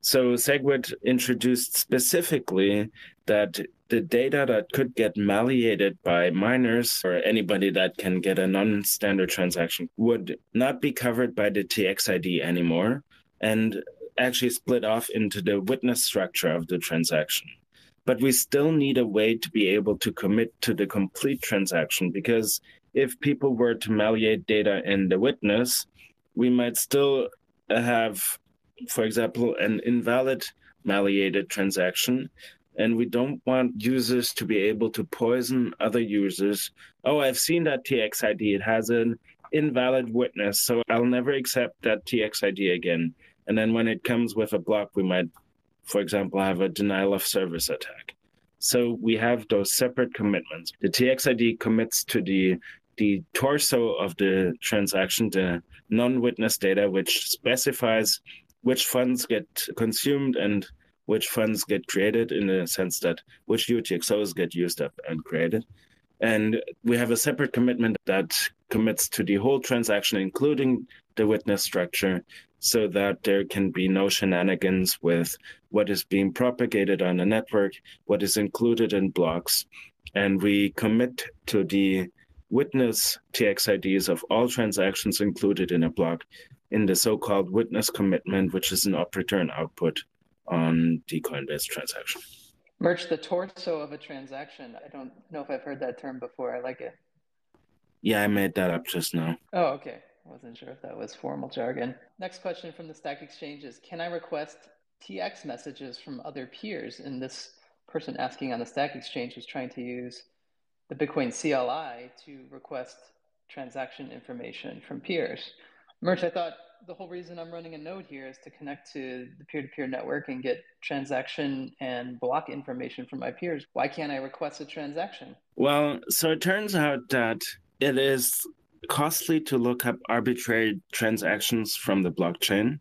So SegWit introduced specifically that the data that could get malleated by miners or anybody that can get a non-standard transaction would not be covered by the TXID anymore and actually split off into the witness structure of the transaction. But we still need a way to be able to commit to the complete transaction because if people were to malleate data in the witness, we might still have for example, an invalid malleated transaction. And we don't want users to be able to poison other users. Oh, I've seen that TXID. It has an invalid witness, so I'll never accept that TXID again. And then when it comes with a block, we might, for example, have a denial of service attack. So we have those separate commitments. The TXID commits to the the torso of the transaction, the non-witness data, which specifies which funds get consumed and which funds get created in the sense that which UTXOs get used up and created. And we have a separate commitment that commits to the whole transaction, including the witness structure, so that there can be no shenanigans with what is being propagated on the network, what is included in blocks. And we commit to the witness TXIDs of all transactions included in a block in the so-called witness commitment, which is an OP_RETURN output on the Coinbase transaction. Murch the torso of a transaction. I don't know if I've heard that term before. I like it. Yeah, I made that up just now. Oh, okay. I wasn't sure if that was formal jargon. Next question from the Stack Exchange is Can I request TX messages from other peers? And this person asking on the Stack Exchange was trying to use the Bitcoin CLI to request transaction information from peers. Murch, I thought the whole reason I'm running a node here is to connect to the peer-to-peer network and get transaction and block information from my peers. Why can't I request a transaction? Well, so it turns out that it is costly to look up arbitrary transactions from the blockchain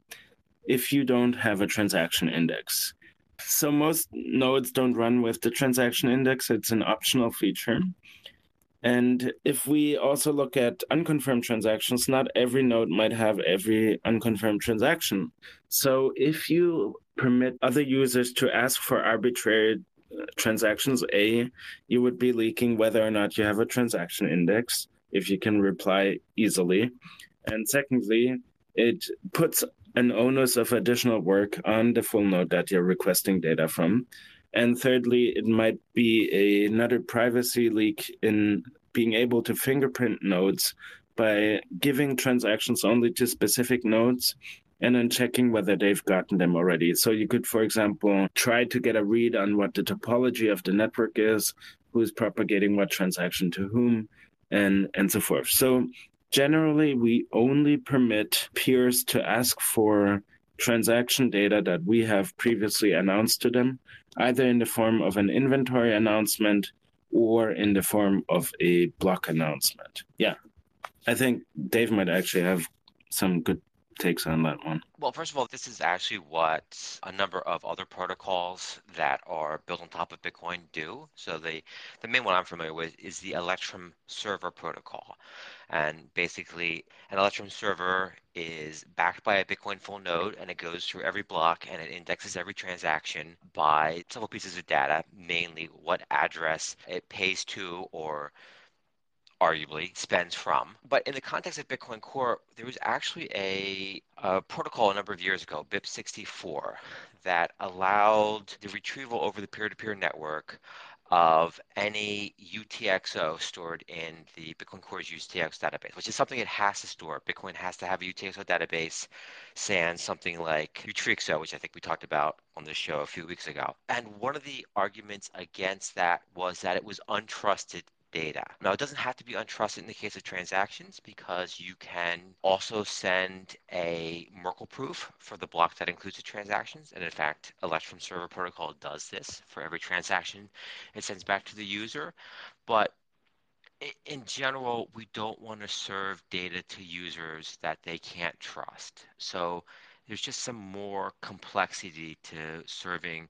if you don't have a transaction index. So most nodes don't run with the transaction index. It's an optional feature. And if we also look at unconfirmed transactions, not every node might have every unconfirmed transaction. So if you permit other users to ask for arbitrary uh, transactions, A, you would be leaking whether or not you have a transaction index if you can reply easily. And secondly, it puts an onus of additional work on the full node that you're requesting data from. And thirdly, it might be another privacy leak in being able to fingerprint nodes by giving transactions only to specific nodes and then checking whether they've gotten them already. So you could, for example, try to get a read on what the topology of the network is, who's propagating what transaction to whom, and and so forth. So generally, we only permit peers to ask for transaction data that we have previously announced to them, either in the form of an inventory announcement or in the form of a block announcement. Yeah. I think Dave might actually have some good takes on that one? Well, first of all, this is actually what a number of other protocols that are built on top of Bitcoin do. So the, the main one I'm familiar with is the Electrum server protocol. And basically, an Electrum server is backed by a Bitcoin full node and it goes through every block and it indexes every transaction by several pieces of data, mainly what address it pays to or arguably spends from. But in the context of Bitcoin Core, there was actually a, a protocol a number of years ago, BIP64, that allowed the retrieval over the peer-to-peer network of any UTXO stored in the Bitcoin Core's UTXO database, which is something it has to store. Bitcoin has to have a UTXO database, sans something like Utreexo, which I think we talked about on the show a few weeks ago. And one of the arguments against that was that it was untrusted data. Now, it doesn't have to be untrusted in the case of transactions because you can also send a Merkle proof for the block that includes the transactions. And in fact, Electrum Server Protocol does this for every transaction it sends back to the user. But in general, we don't want to serve data to users that they can't trust. So there's just some more complexity to serving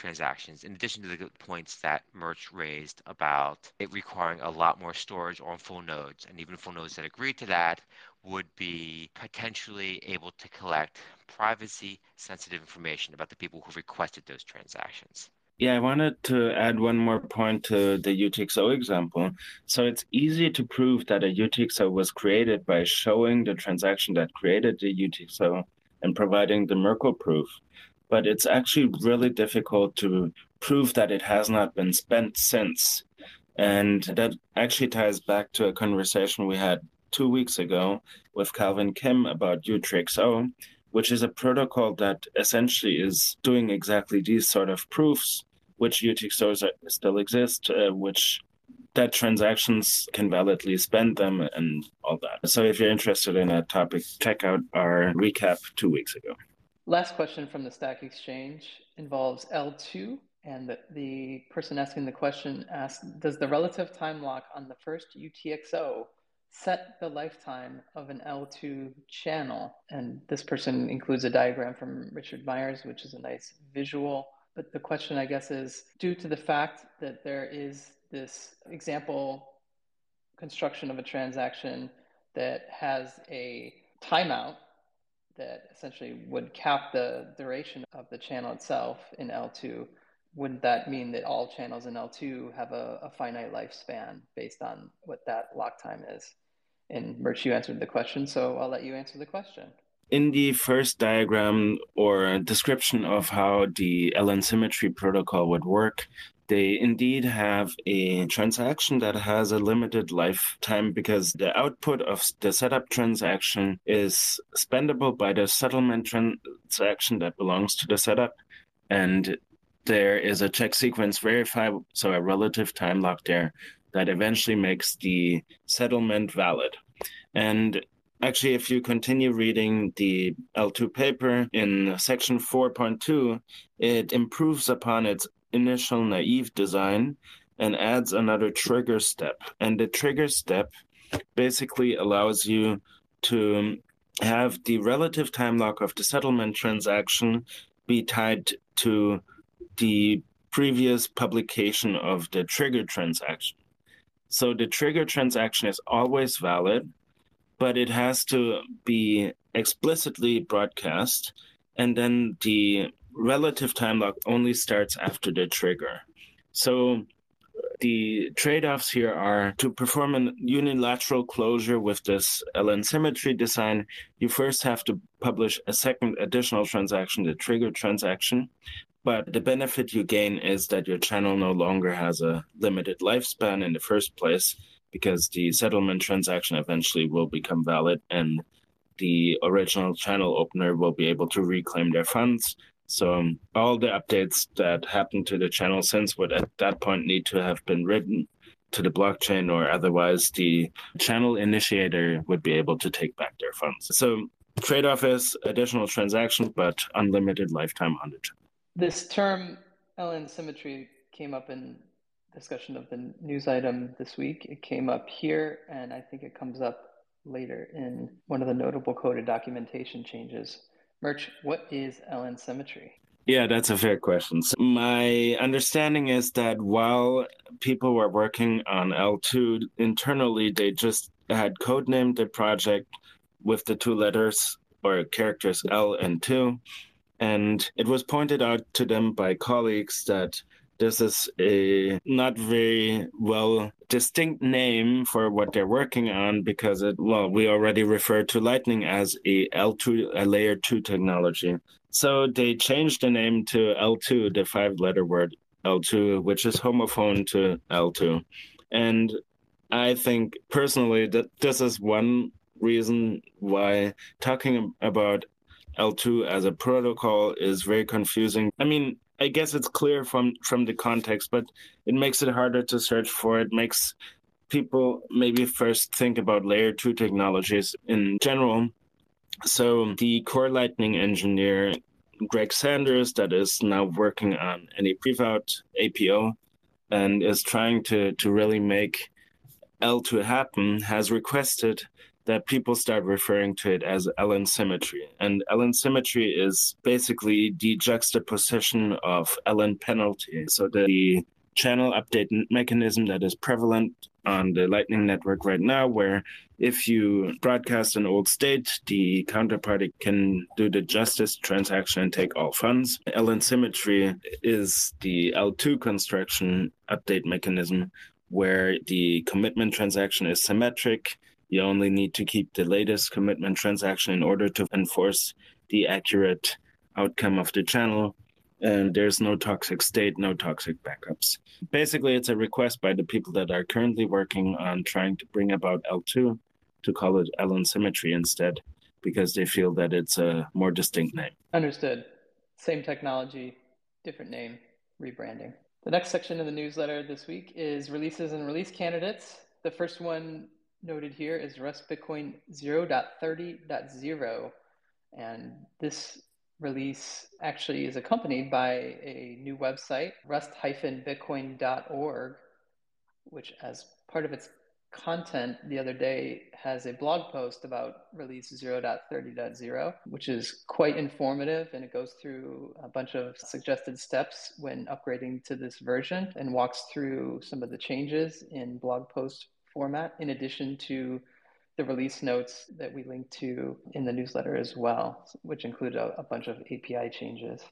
transactions, in addition to the points that Murch raised about it requiring a lot more storage on full nodes. And even full nodes that agree to that would be potentially able to collect privacy sensitive information about the people who requested those transactions. Yeah, I wanted to add one more point to the UTXO example. So it's easy to prove that a UTXO was created by showing the transaction that created the UTXO and providing the Merkle proof but it's actually really difficult to prove that it has not been spent since. And that actually ties back to a conversation we had two weeks ago with Calvin Kim about Utreexo, which is a protocol that essentially is doing exactly these sort of proofs, which UTXOs still exist, uh, which that transactions can validly spend them and all that. So if you're interested in that topic, check out our recap two weeks ago. Last question from the Stack Exchange involves eltoo. And the, the person asking the question asks Does the relative time lock on the first UTXO set the lifetime of an eltoo channel? And this person includes a diagram from Richard Myers, which is a nice visual. But the question, I guess, is due to the fact that there is this example construction of a transaction that has a timeout that essentially would cap the duration of the channel itself in eltoo, wouldn't that mean that all channels in eltoo have a, a finite lifespan based on what that lock time is? And Murch, you answered the question, so I'll let you answer the question. In the first diagram or description of how the LN symmetry protocol would work, they indeed have a transaction that has a limited lifetime because the output of the setup transaction is spendable by the settlement transaction that belongs to the setup. And there is a check sequence verify, so a relative time lock there that eventually makes the settlement valid. And actually, if you continue reading the eltoo paper in section 4.2, it improves upon its initial naive design and adds another trigger step. And the trigger step basically allows you to have the relative time lock of the settlement transaction be tied to the previous publication of the trigger transaction. So the trigger transaction is always valid, but it has to be explicitly broadcast. And then the relative time lock only starts after the trigger. So the trade offs here are to perform a unilateral closure with this LN symmetry design, you first have to publish a second additional transaction, the trigger transaction. But the benefit you gain is that your channel no longer has a limited lifespan in the first place because the settlement transaction eventually will become valid and the original channel opener will be able to reclaim their funds. So um, all the updates that happened to the channel since would at that point need to have been written to the blockchain or otherwise the channel initiator would be able to take back their funds. So trade-off is additional transaction but unlimited lifetime on the channel. This term LN symmetry came up in discussion of the news item this week. It came up here, and I think it comes up later in one of the notable coded documentation changes. Murch, what is LN symmetry? Yeah, that's a fair question. So my understanding is that while people were working on eltoo internally, they just had codenamed the project with the two letters or characters L and 2. And it was pointed out to them by colleagues that this is a not very well distinct name for what they're working on because it well we already refer to lightning as a l2 a layer 2 technology so they changed the name to eltoo the five letter word eltoo which is homophone to l2 and i think personally that this is one reason why talking about eltoo as a protocol is very confusing. I mean, I guess it's clear from from the context, but it makes it harder to search for. It makes people maybe first think about layer two technologies in general. So the core lightning engineer Greg Sanders, that is now working on AnyPrevout APO and is trying to to really make eltoo happen, has requested that people start referring to it as LN symmetry. And LN symmetry is basically the juxtaposition of LN penalty. So the channel update mechanism that is prevalent on the Lightning Network right now, where if you broadcast an old state, the counterparty can do the justice transaction and take all funds. LN symmetry is the eltoo construction update mechanism where the commitment transaction is symmetric you only need to keep the latest commitment transaction in order to enforce the accurate outcome of the channel. And there's no toxic state, no toxic backups. Basically, it's a request by the people that are currently working on trying to bring about eltoo to call it LN symmetry instead, because they feel that it's a more distinct name. Understood. Same technology, different name, rebranding. The next section of the newsletter this week is releases and release candidates. The first one noted here is Rust Bitcoin 0.30.0. And this release actually is accompanied by a new website, rust-bitcoin.org, which, as part of its content the other day, has a blog post about release 0.30.0, which is quite informative and it goes through a bunch of suggested steps when upgrading to this version and walks through some of the changes in blog post format, in addition to the release notes that we link to in the newsletter as well, which include a, a bunch of API changes.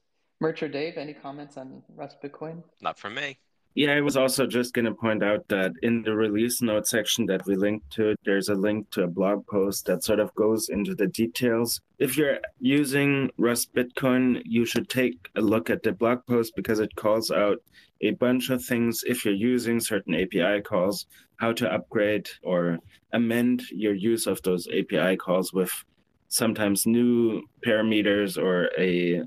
Murch or Dave, any comments on Rust Bitcoin? Not from me. Yeah, I was also just going to point out that in the release note section that we linked to, there's a link to a blog post that sort of goes into the details. If you're using Rust Bitcoin, you should take a look at the blog post because it calls out a bunch of things if you're using certain API calls, how to upgrade or amend your use of those API calls with sometimes new parameters or a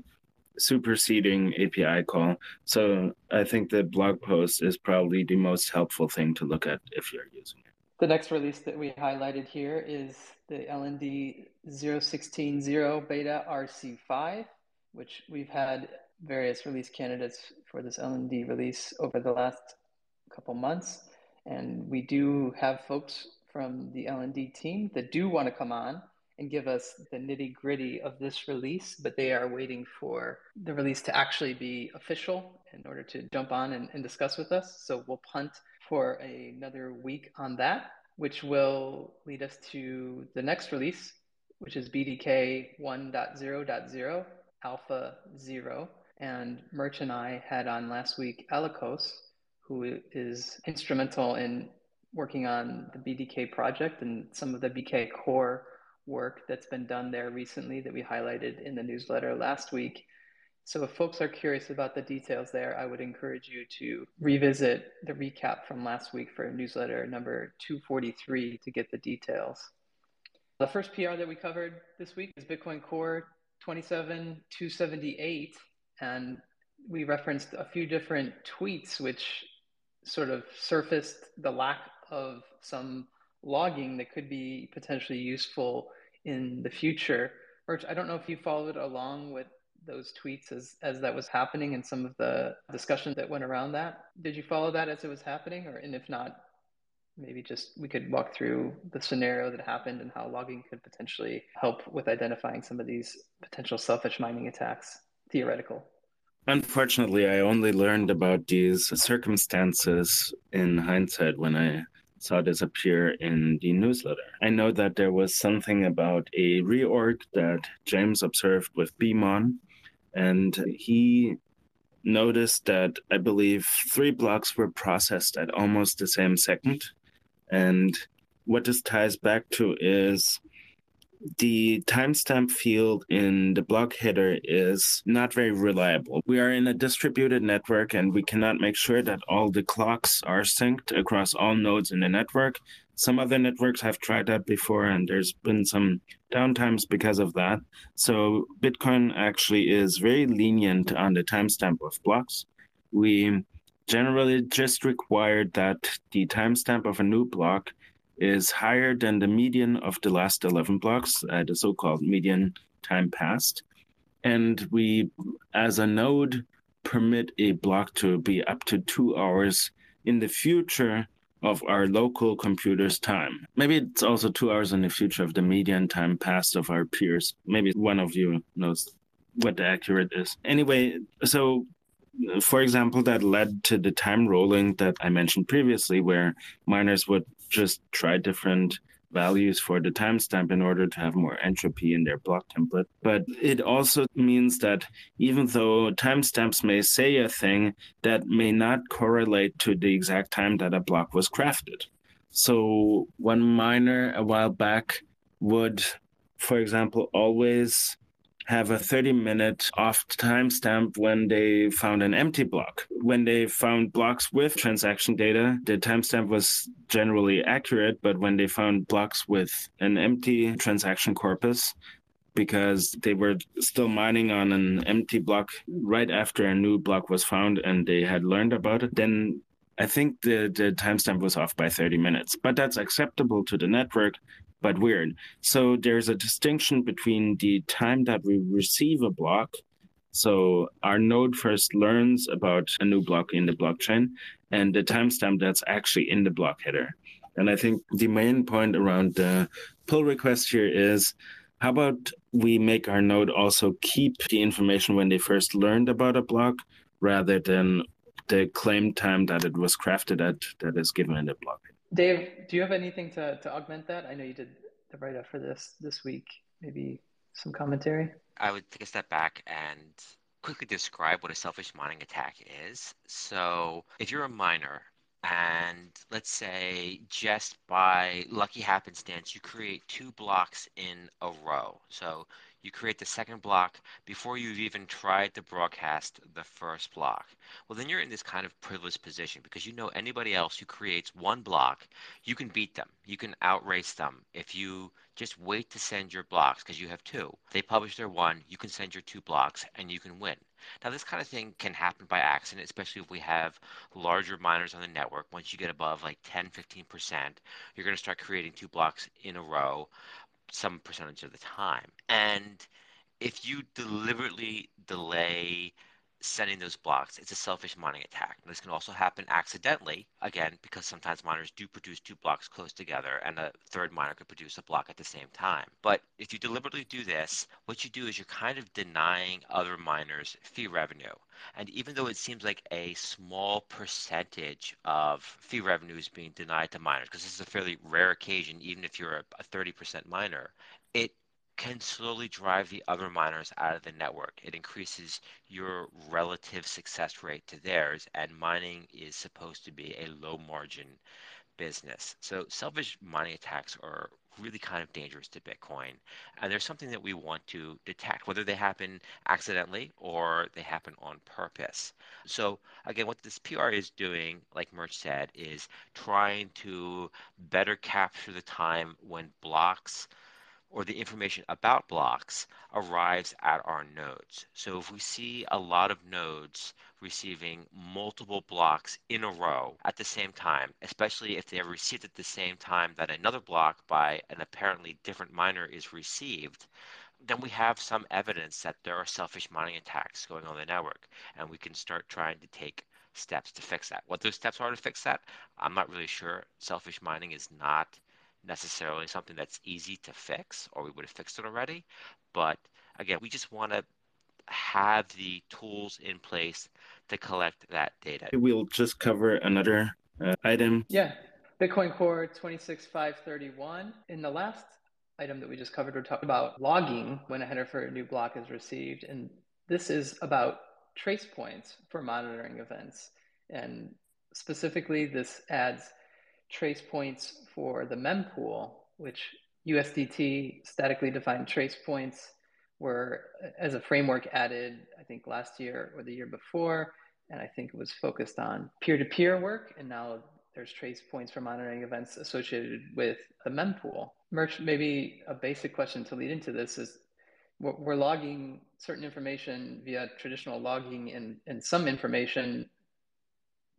superseding API call. So I think the blog post is probably the most helpful thing to look at if you're using it. The next release that we highlighted here is the LND 0160 beta RC5, which we've had various release candidates for this LND release over the last couple months. And we do have folks from the LND team that do want to come on and give us the nitty gritty of this release, but they are waiting for the release to actually be official in order to jump on and, and discuss with us. So we'll punt for another week on that, which will lead us to the next release, which is BDK 1.0.0 Alpha 0. And Murch and I had on last week Alekos, who is instrumental in working on the BDK project and some of the BK core work that's been done there recently that we highlighted in the newsletter last week. So if folks are curious about the details there, I would encourage you to revisit the recap from last week for newsletter number 243 to get the details. The first PR that we covered this week is Bitcoin Core 27278 and we referenced a few different tweets which sort of surfaced the lack of some logging that could be potentially useful in the future. Murch, I don't know if you followed along with those tweets as, as that was happening and some of the discussion that went around that. Did you follow that as it was happening? Or and if not, maybe just we could walk through the scenario that happened and how logging could potentially help with identifying some of these potential selfish mining attacks, theoretical. Unfortunately, I only learned about these circumstances in hindsight when I saw this appear in the newsletter. I know that there was something about a reorg that James observed with BMON, and he noticed that I believe three blocks were processed at almost the same second. And what this ties back to is the timestamp field in the block header is not very reliable. We are in a distributed network and we cannot make sure that all the clocks are synced across all nodes in the network. Some other networks have tried that before and there's been some downtimes because of that. So Bitcoin actually is very lenient on the timestamp of blocks. We generally just require that the timestamp of a new block is higher than the median of the last 11 blocks, uh, the so called median time past. And we, as a node, permit a block to be up to two hours in the future of our local computer's time. Maybe it's also two hours in the future of the median time past of our peers. Maybe one of you knows what the accurate is. Anyway, so for example, that led to the time rolling that I mentioned previously, where miners would just try different values for the timestamp in order to have more entropy in their block template. But it also means that even though timestamps may say a thing, that may not correlate to the exact time that a block was crafted. So one miner a while back would, for example, always have a 30 minute off timestamp when they found an empty block. When they found blocks with transaction data, the timestamp was generally accurate, but when they found blocks with an empty transaction corpus, because they were still mining on an empty block right after a new block was found and they had learned about it, then I think the, the timestamp was off by 30 minutes. But that's acceptable to the network but weird. So there's a distinction between the time that we receive a block. So our node first learns about a new block in the blockchain and the timestamp that's actually in the block header. And I think the main point around the pull request here is how about we make our node also keep the information when they first learned about a block rather than the claim time that it was crafted at that is given in the block. Dave, do you have anything to, to augment that? I know you did the write up for this this week. Maybe some commentary. I would take a step back and quickly describe what a selfish mining attack is. So, if you're a miner and let's say just by lucky happenstance you create two blocks in a row. So you create the second block before you've even tried to broadcast the first block. Well, then you're in this kind of privileged position because you know anybody else who creates one block, you can beat them. You can outrace them if you just wait to send your blocks because you have two. They publish their one, you can send your two blocks, and you can win. Now, this kind of thing can happen by accident, especially if we have larger miners on the network. Once you get above like 10, 15%, you're going to start creating two blocks in a row some percentage of the time. And if you deliberately delay sending those blocks, it's a selfish mining attack. This can also happen accidentally, again, because sometimes miners do produce two blocks close together and a third miner could produce a block at the same time. But if you deliberately do this, what you do is you're kind of denying other miners fee revenue. And even though it seems like a small percentage of fee revenue is being denied to miners, because this is a fairly rare occasion, even if you're a, a 30% miner, it can slowly drive the other miners out of the network. It increases your relative success rate to theirs, and mining is supposed to be a low margin business. So selfish mining attacks are really kind of dangerous to Bitcoin. And there's something that we want to detect, whether they happen accidentally or they happen on purpose. So, again, what this PR is doing, like Murch said, is trying to better capture the time when blocks or the information about blocks arrives at our nodes. So if we see a lot of nodes receiving multiple blocks in a row at the same time, especially if they are received at the same time that another block by an apparently different miner is received, then we have some evidence that there are selfish mining attacks going on the network, and we can start trying to take steps to fix that. What those steps are to fix that, I'm not really sure. Selfish mining is not necessarily something that's easy to fix, or we would have fixed it already. But again, we just want to have the tools in place to collect that data. We'll just cover another uh, item. Yeah, Bitcoin Core 26531. In the last item that we just covered, we're talking about logging when a header for a new block is received. And this is about trace points for monitoring events. And specifically, this adds trace points for the mempool, which USDT statically defined trace points were uh, as a framework added, I think last year or the year before. And I think it was focused on peer to peer work. And now there's trace points for monitoring events associated with the mempool. Murch, maybe a basic question to lead into this is we're logging certain information via traditional logging and, and some information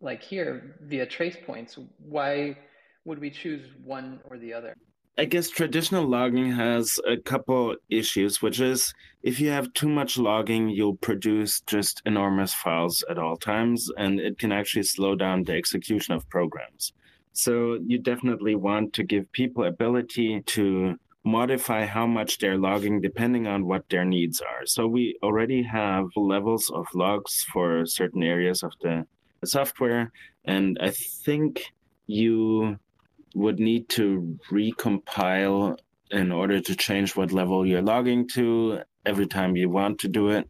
like here via trace points, why would we choose one or the other? I guess traditional logging has a couple issues, which is if you have too much logging, you'll produce just enormous files at all times, and it can actually slow down the execution of programs. So you definitely want to give people ability to modify how much they're logging depending on what their needs are. So we already have levels of logs for certain areas of the software. And I think you would need to recompile in order to change what level you're logging to every time you want to do it.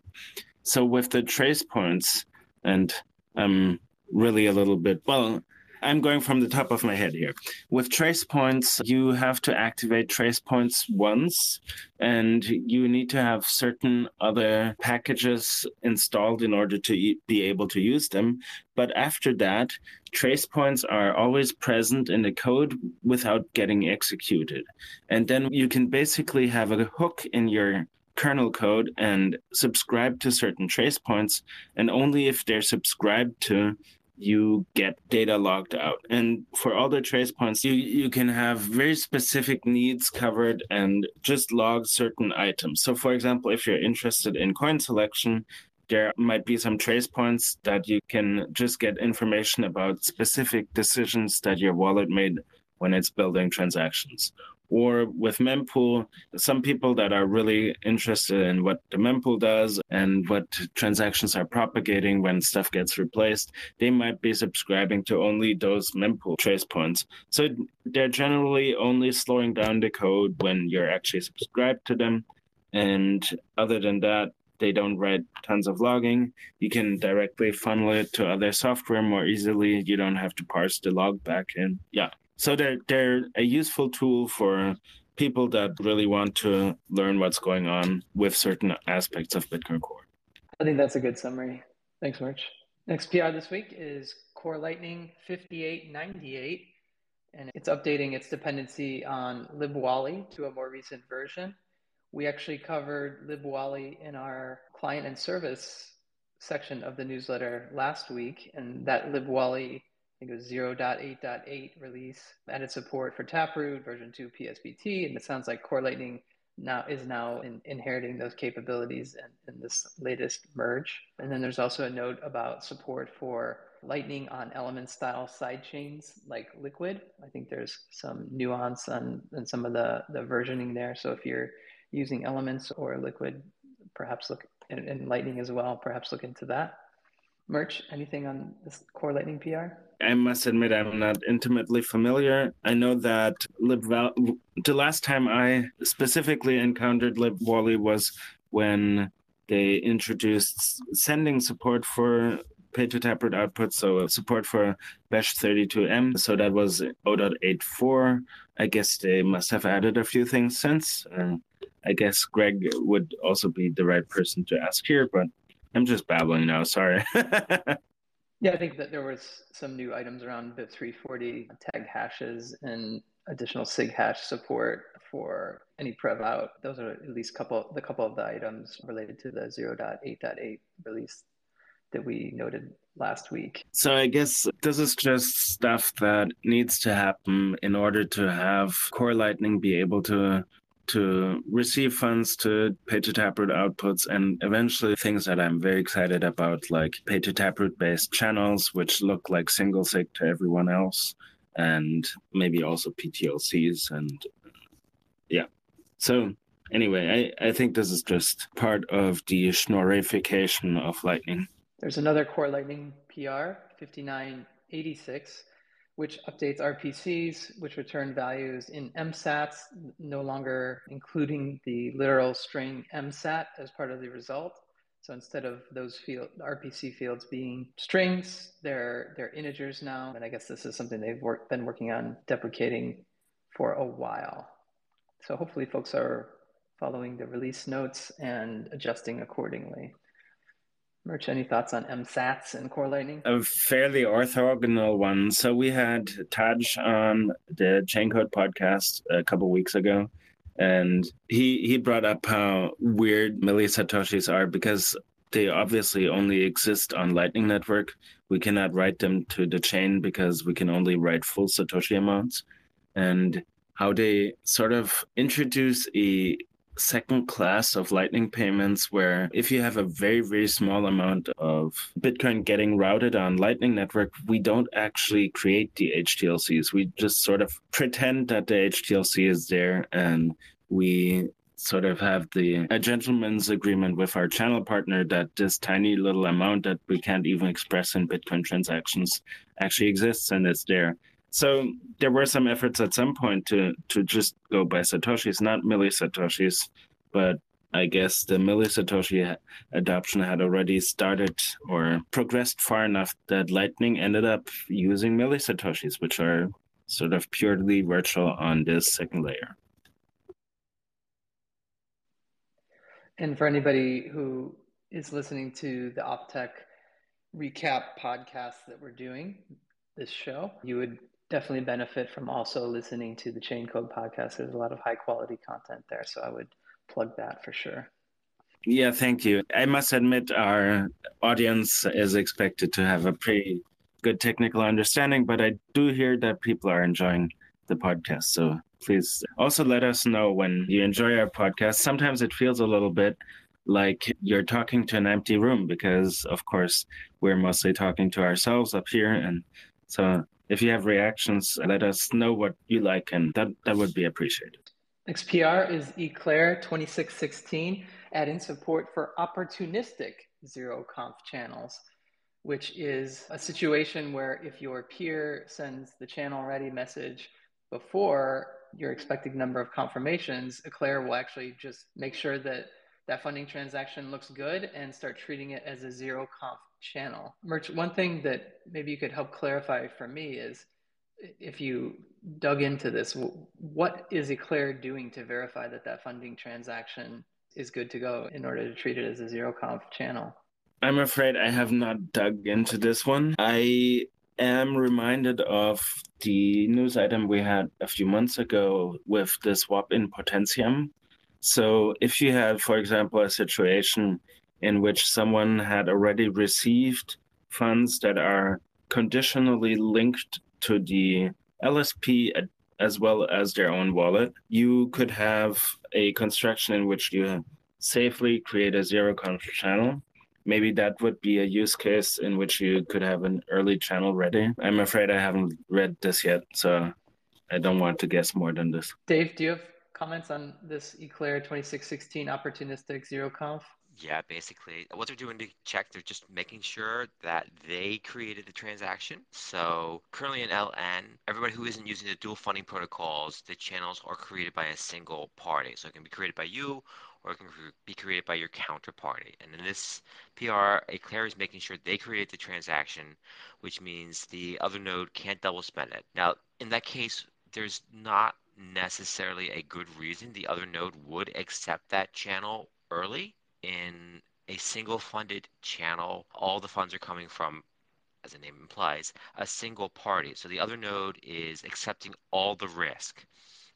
So with the trace points, and I'm really a little bit, well, I'm going from the top of my head here. With trace points, you have to activate trace points once, and you need to have certain other packages installed in order to be able to use them. But after that, trace points are always present in the code without getting executed. And then you can basically have a hook in your kernel code and subscribe to certain trace points. And only if they're subscribed to, you get data logged out. And for all the trace points, you, you can have very specific needs covered and just log certain items. So, for example, if you're interested in coin selection, there might be some trace points that you can just get information about specific decisions that your wallet made when it's building transactions or with mempool some people that are really interested in what the mempool does and what transactions are propagating when stuff gets replaced they might be subscribing to only those mempool trace points so they're generally only slowing down the code when you're actually subscribed to them and other than that they don't write tons of logging. You can directly funnel it to other software more easily. You don't have to parse the log back in. Yeah, so they're they're a useful tool for people that really want to learn what's going on with certain aspects of Bitcoin Core. I think that's a good summary. Thanks, Murch. Next PR this week is Core Lightning 5898, and it's updating its dependency on libwally to a more recent version. We actually covered libwally in our client and service section of the newsletter last week, and that libwally think it was 0.8.8 release, added support for Taproot, version 2 PSBT, and it sounds like Core Lightning now is now in, inheriting those capabilities in, in this latest merge. And then there's also a note about support for Lightning on element style sidechains like Liquid. I think there's some nuance on, on some of the, the versioning there. So if you're using elements or Liquid, perhaps look and Lightning as well, perhaps look into that. Murch, anything on this core lightning PR? I must admit I'm not intimately familiar. I know that libval the last time I specifically encountered libwally was when they introduced sending support for pay to taproot output, so support for bech32m. So that was 0.84. I guess they must have added a few things since. Uh, I guess Greg would also be the right person to ask here, but I'm just babbling now. Sorry. [LAUGHS] yeah, I think that there was some new items around BIP 340 tag hashes and additional sig hash support for AnyPrevout. Those are at least couple the couple of the items related to the 0.8.8 release that we noted last week. So I guess this is just stuff that needs to happen in order to have Core Lightning be able to to receive funds to pay to taproot outputs and eventually things that I'm very excited about like pay to taproot based channels which look like single sig to everyone else and maybe also PTLCs and yeah. So anyway, I, I think this is just part of the schnorrification of Lightning. There's another Core Lightning PR, 5986, which updates RPCs, which return values in MSATs, no longer including the literal string MSAT as part of the result. So instead of those field RPC fields being strings, they're they're integers now. And I guess this is something they've work, been working on deprecating for a while. So hopefully folks are following the release notes and adjusting accordingly. Murch, any thoughts on MSATs and Core Lightning? A fairly orthogonal one. So we had Tadge on the Chaincode podcast a couple weeks ago, and he he brought up how weird milli satoshis are because they obviously only exist on Lightning Network. We cannot write them to the chain because we can only write full satoshi amounts, and how they sort of introduce a second class of lightning payments where if you have a very very small amount of bitcoin getting routed on lightning network we don't actually create the htlcs we just sort of pretend that the htlc is there and we sort of have the a gentleman's agreement with our channel partner that this tiny little amount that we can't even express in bitcoin transactions actually exists and it's there so there were some efforts at some point to to just go by satoshis, not milli satoshis, but I guess the milli satoshi adoption had already started or progressed far enough that Lightning ended up using milli satoshis, which are sort of purely virtual on this second layer. And for anybody who is listening to the Optech recap podcast that we're doing, this show, you would definitely benefit from also listening to the Chaincode podcast. There's a lot of high quality content there, so I would plug that for sure. Yeah, thank you. I must admit, our audience is expected to have a pretty good technical understanding, but I do hear that people are enjoying the podcast. So please also let us know when you enjoy our podcast. Sometimes it feels a little bit like you're talking to an empty room because, of course, we're mostly talking to ourselves up here. And so if you have reactions, let us know what you like, and that, that would be appreciated. XPR is Eclair 2616, adding support for opportunistic zero conf channels, which is a situation where if your peer sends the channel ready message before your expected number of confirmations, Eclair will actually just make sure that that funding transaction looks good and start treating it as a zero conf channel. Murch, one thing that maybe you could help clarify for me is if you dug into this, what is Eclair doing to verify that that funding transaction is good to go in order to treat it as a zero conf channel? I'm afraid I have not dug into this one. I am reminded of the news item we had a few months ago with the swap in potentiam. So, if you have, for example, a situation in which someone had already received funds that are conditionally linked to the LSP as well as their own wallet, you could have a construction in which you safely create a zero conf channel. Maybe that would be a use case in which you could have an early channel ready. I'm afraid I haven't read this yet, so I don't want to guess more than this. Dave, do you have comments on this Eclair 2616 opportunistic zero conf Yeah, basically, what they're doing to check, they're just making sure that they created the transaction. So currently in LN, everybody who isn't using the dual funding protocols, the channels are created by a single party. So it can be created by you or it can be created by your counterparty. And in this PR, Eclair is making sure they create the transaction, which means the other node can't double spend it. Now, in that case, there's not necessarily a good reason the other node would accept that channel early in a single funded channel. All the funds are coming from as the name implies, a single party. So the other node is accepting all the risk.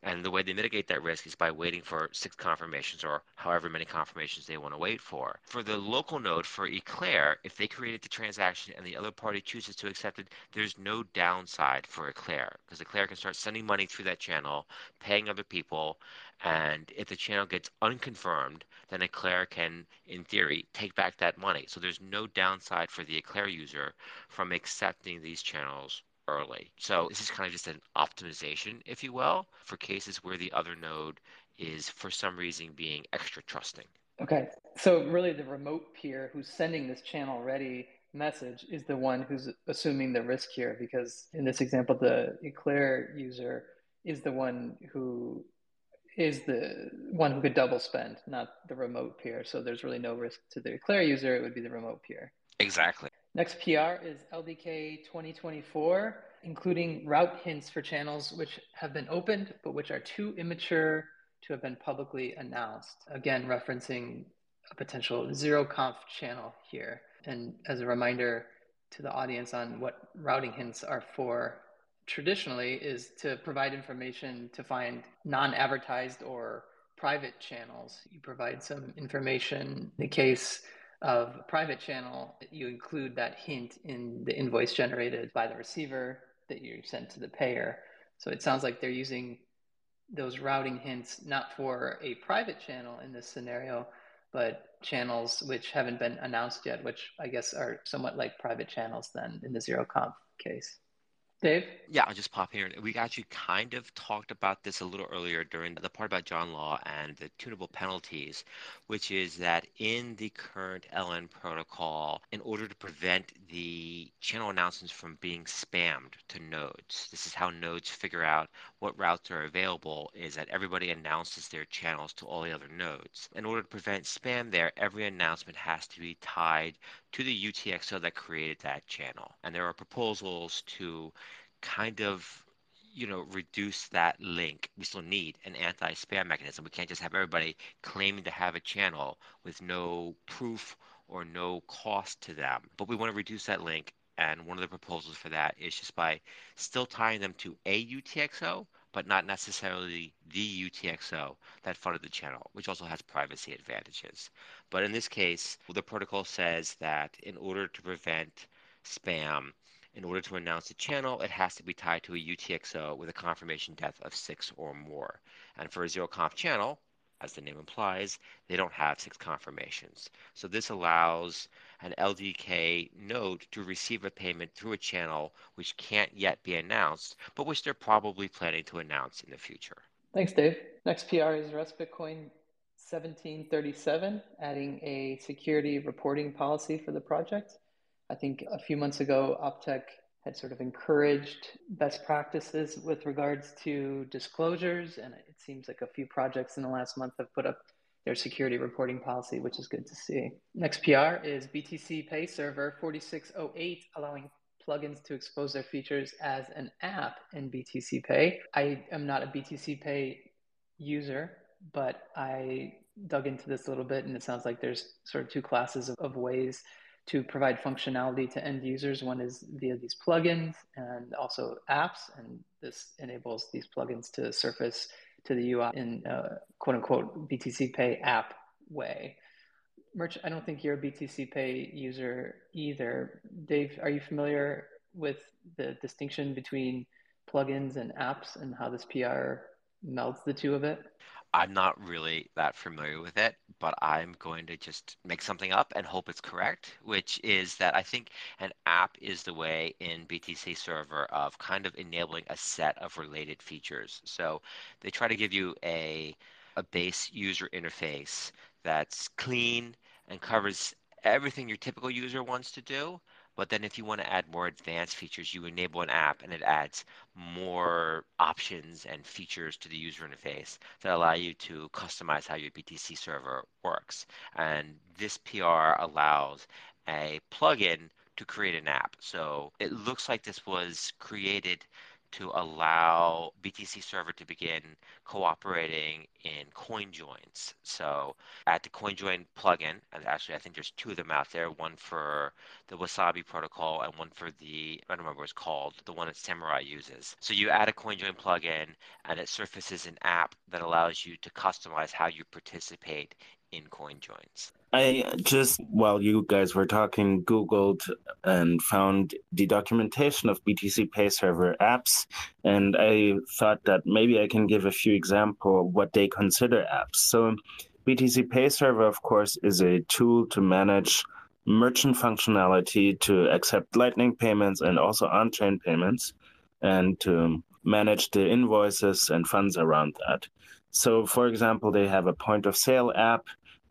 And the way they mitigate that risk is by waiting for six confirmations or however many confirmations they want to wait for. For the local node, for Eclair, if they created the transaction and the other party chooses to accept it, there's no downside for Eclair because Eclair can start sending money through that channel, paying other people, and if the channel gets unconfirmed, then Eclair can, in theory, take back that money. So there's no downside for the Eclair user from accepting these channels early. So this is kind of just an optimization, if you will, for cases where the other node is for some reason being extra trusting. Okay. So really the remote peer who's sending this channel ready message is the one who's assuming the risk here because in this example the Eclair user is the one who is the one who could double spend, not the remote peer. So there's really no risk to the Eclair user, it would be the remote peer. Exactly. Next PR is LDK 2024, including route hints for channels which have been opened but which are too immature to have been publicly announced. Again, referencing a potential zero conf channel here. And as a reminder to the audience on what routing hints are for, traditionally is to provide information to find non advertised or private channels. You provide some information in the case of a private channel, you include that hint in the invoice generated by the receiver that you sent to the payer. So it sounds like they're using those routing hints not for a private channel in this scenario, but channels which haven't been announced yet, which I guess are somewhat like private channels then in the zero conf case. Dave? Yeah, I'll just pop here. We actually kind of talked about this a little earlier during the part about John Law and the tunable penalties, which is that in the current LN protocol, in order to prevent the channel announcements from being spammed to nodes, this is how nodes figure out what routes are available, is that everybody announces their channels to all the other nodes. In order to prevent spam there, every announcement has to be tied to the UTXO that created that channel. And there are proposals to kind of you know reduce that link we still need an anti-spam mechanism we can't just have everybody claiming to have a channel with no proof or no cost to them but we want to reduce that link and one of the proposals for that is just by still tying them to a UTXO but not necessarily the UTXO that funded the channel, which also has privacy advantages. But in this case, the protocol says that in order to prevent spam, in order to announce a channel, it has to be tied to a UTXO with a confirmation depth of six or more. And for a zero conf channel, as the name implies, they don't have six confirmations. So this allows an LDK node to receive a payment through a channel which can't yet be announced, but which they're probably planning to announce in the future. Thanks, Dave. Next PR is Rust Bitcoin 1737, adding a security reporting policy for the project. I think a few months ago, Optech had sort of encouraged best practices with regards to disclosures. And it seems like a few projects in the last month have put up their security reporting policy, which is good to see. Next PR is BTCPay Server 4608, allowing plugins to expose their features as an app in BTCPay. I am not a BTCPay user, but I dug into this a little bit, and it sounds like there's sort of two classes of, of ways to provide functionality to end users. One is via these plugins and also apps, and this enables these plugins to surface to the UI in a quote unquote BTCPay app way. Murch, I don't think you're a BTCPay user either. Dave, are you familiar with the distinction between plugins and apps and how this PR melds the two of it? I'm not really that familiar with it, but I'm going to just make something up and hope it's correct, which is that I think an app is the way in BTC server of kind of enabling a set of related features. So they try to give you a a base user interface that's clean and covers everything your typical user wants to do. But then if you want to add more advanced features, you enable an app and it adds more options and features to the user interface that allow you to customize how your BTC server works. And this PR allows a plugin to create an app. So it looks like this was created to allow BTC Server to begin cooperating in CoinJoins. So at the CoinJoin plugin, and actually I think there's two of them out there, one for the Wasabi protocol and one for the, I don't remember what it's called, the one that Samurai uses. So you add a CoinJoin plugin and it surfaces an app that allows you to customize how you participate in coin CoinJoins. I just, while you guys were talking, Googled and found the documentation of BTCPay Server apps. And I thought that maybe I can give a few examples of what they consider apps. So, BTCPay Server, of course, is a tool to manage merchant functionality to accept Lightning payments and also on chain payments and to manage the invoices and funds around that. So, for example, they have a point of sale app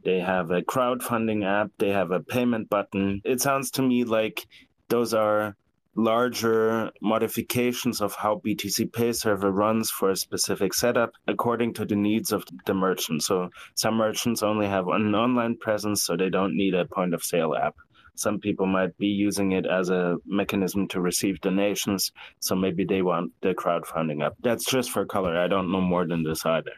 they have a crowdfunding app, they have a payment button. It sounds to me like those are larger modifications of how BTCPay Server runs for a specific setup according to the needs of the merchant. So some merchants only have an online presence, so they don't need a point of sale app. Some people might be using it as a mechanism to receive donations, so maybe they want the crowdfunding app. That's just for color. I don't know more than this either.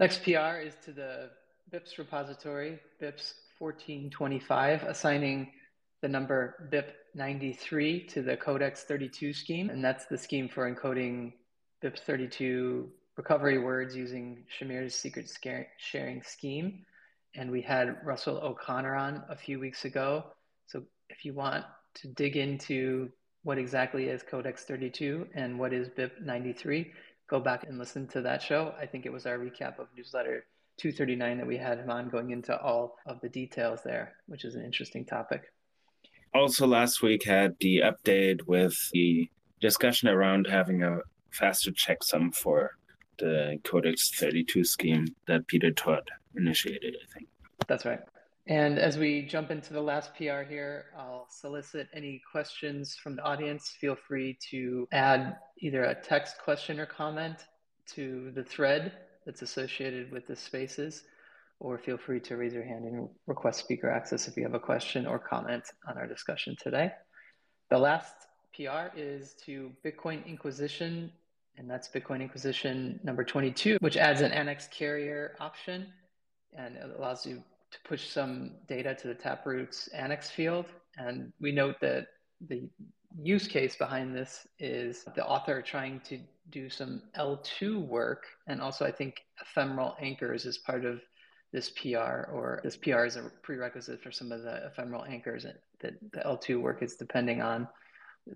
Next PR is to the BIPs repository, BIPs 1425, assigning the number BIP 93 to the Codex 32 scheme. And that's the scheme for encoding BIPs 32 recovery words using Shamir's secret sharing scheme. And we had Russell O'Connor on a few weeks ago. So if you want to dig into what exactly is Codex 32 and what is BIP 93, go back and listen to that show. I think it was our recap of newsletter 239 that we had him on going into all of the details there, which is an interesting topic. Also, last week had the update with the discussion around having a faster checksum for the Codex 32 scheme that Peter Todd initiated, I think. That's right. And as we jump into the last PR here, I'll solicit any questions from the audience. Feel free to add either a text question or comment to the thread that's associated with the spaces, or feel free to raise your hand and request speaker access if you have a question or comment on our discussion today. The last PR is to Bitcoin Inquisition, and that's Bitcoin Inquisition number 22, which adds an annex carrier option and it allows you to push some data to the Taproot's annex field. And we note that the use case behind this is the author trying to do some L2 work. And also, I think ephemeral anchors is part of this PR, or this PR is a prerequisite for some of the ephemeral anchors that, the L2 work is depending on.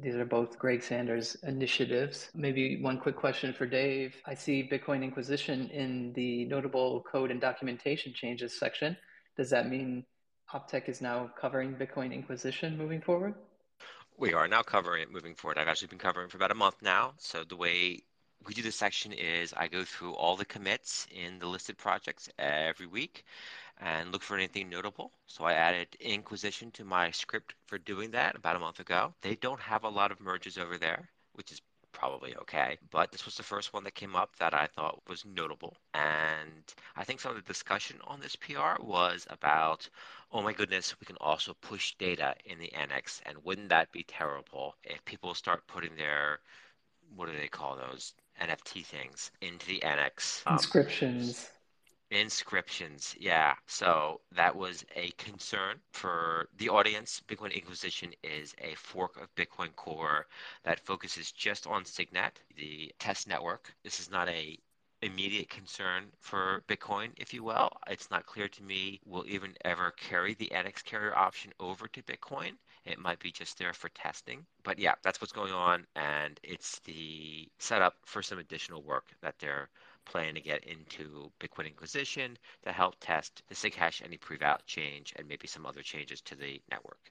These are both Greg Sanders initiatives. Maybe one quick question for Dave. I see Bitcoin Inquisition in the notable code and documentation changes section. Does that mean Optech is now covering Bitcoin Inquisition moving forward? We are now covering it moving forward. I've actually been covering for about a month now. So the way we do this section is I go through all the commits in the listed projects every week and look for anything notable. So I added Inquisition to my script for doing that about a month ago. They don't have a lot of merges over there, which is probably okay. But this was the first one that came up that I thought was notable. And I think some of the discussion on this PR was about, oh my goodness, we can also push data in the annex. And wouldn't that be terrible if people start putting their, what do they call those? NFT things into the annex. Um, Inscriptions. Inscriptions, yeah. So that was a concern for the audience. Bitcoin Inquisition is a fork of Bitcoin Core that focuses just on Signet, the test network. This is not a immediate concern for Bitcoin, if you will. It's not clear to me will even ever carry the annex carrier option over to Bitcoin. It might be just there for testing. But yeah, that's what's going on. And it's the setup for some additional work that they're plan to get into Bitcoin Inquisition to help test the SIGHASH_ANYPREVOUT change, and maybe some other changes to the network.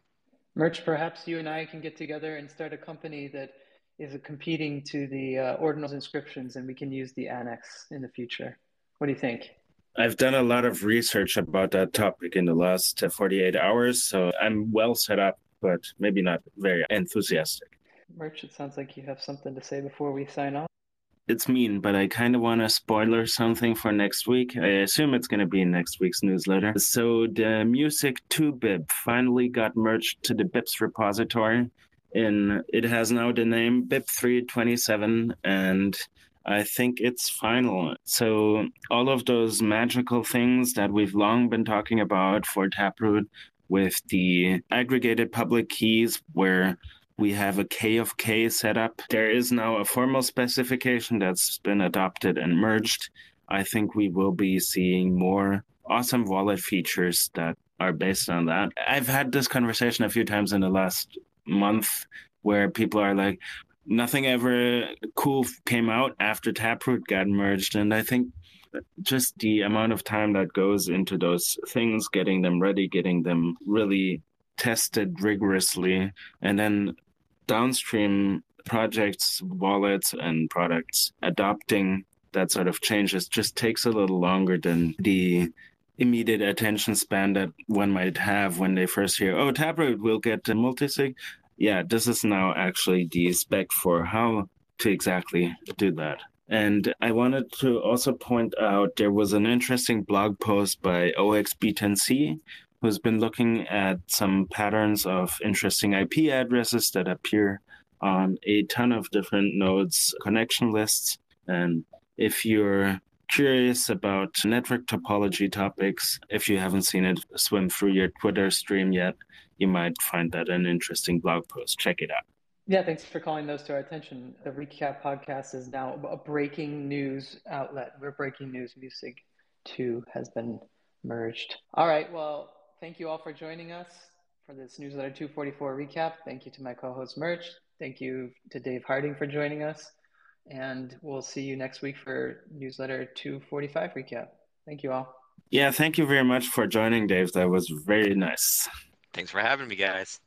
Murch, perhaps you and I can get together and start a company that is competing to the uh, ordinals inscriptions, and we can use the annex in the future. What do you think? I've done a lot of research about that topic in the last uh, 48 hours, so I'm well set up, but maybe not very enthusiastic. Murch, it sounds like you have something to say before we sign off. It's mean, but I kind of want to spoiler something for next week. I assume it's going to be in next week's newsletter. So the Music 2 BIP finally got merged to the BIPs repository. In it has now the name BIP 327 and I think it's final. So all of those magical things that we've long been talking about for Taproot with the aggregated public keys where we have a K of K set up. There is now a formal specification that's been adopted and merged. I think we will be seeing more awesome wallet features that are based on that. I've had this conversation a few times in the last month where people are like, nothing ever cool came out after Taproot got merged. And I think just the amount of time that goes into those things, getting them ready, getting them really tested rigorously, and then downstream projects, wallets, and products adopting that sort of changes just takes a little longer than the immediate attention span that one might have when they first hear, oh, Taproot will get a multisig yeah, this is now actually the spec for how to exactly do that. And I wanted to also point out there was an interesting blog post by 0xB10C who's been looking at some patterns of interesting IP addresses that appear on a ton of different nodes connection lists. And if you're curious about network topology topics, if you haven't seen it swim through your Twitter stream yet, you might find that an interesting blog post. Check it out. Yeah, thanks for calling those to our attention. The Recap podcast is now a breaking news outlet. We're breaking news. Music 2 has been merged. All right. Well, thank you all for joining us for this newsletter 244 recap. Thank you to my co host, Murch. Thank you to Dave Harding for joining us. And we'll see you next week for newsletter 245 recap. Thank you all. Yeah, thank you very much for joining, Dave. That was very nice. Thanks for having me, guys.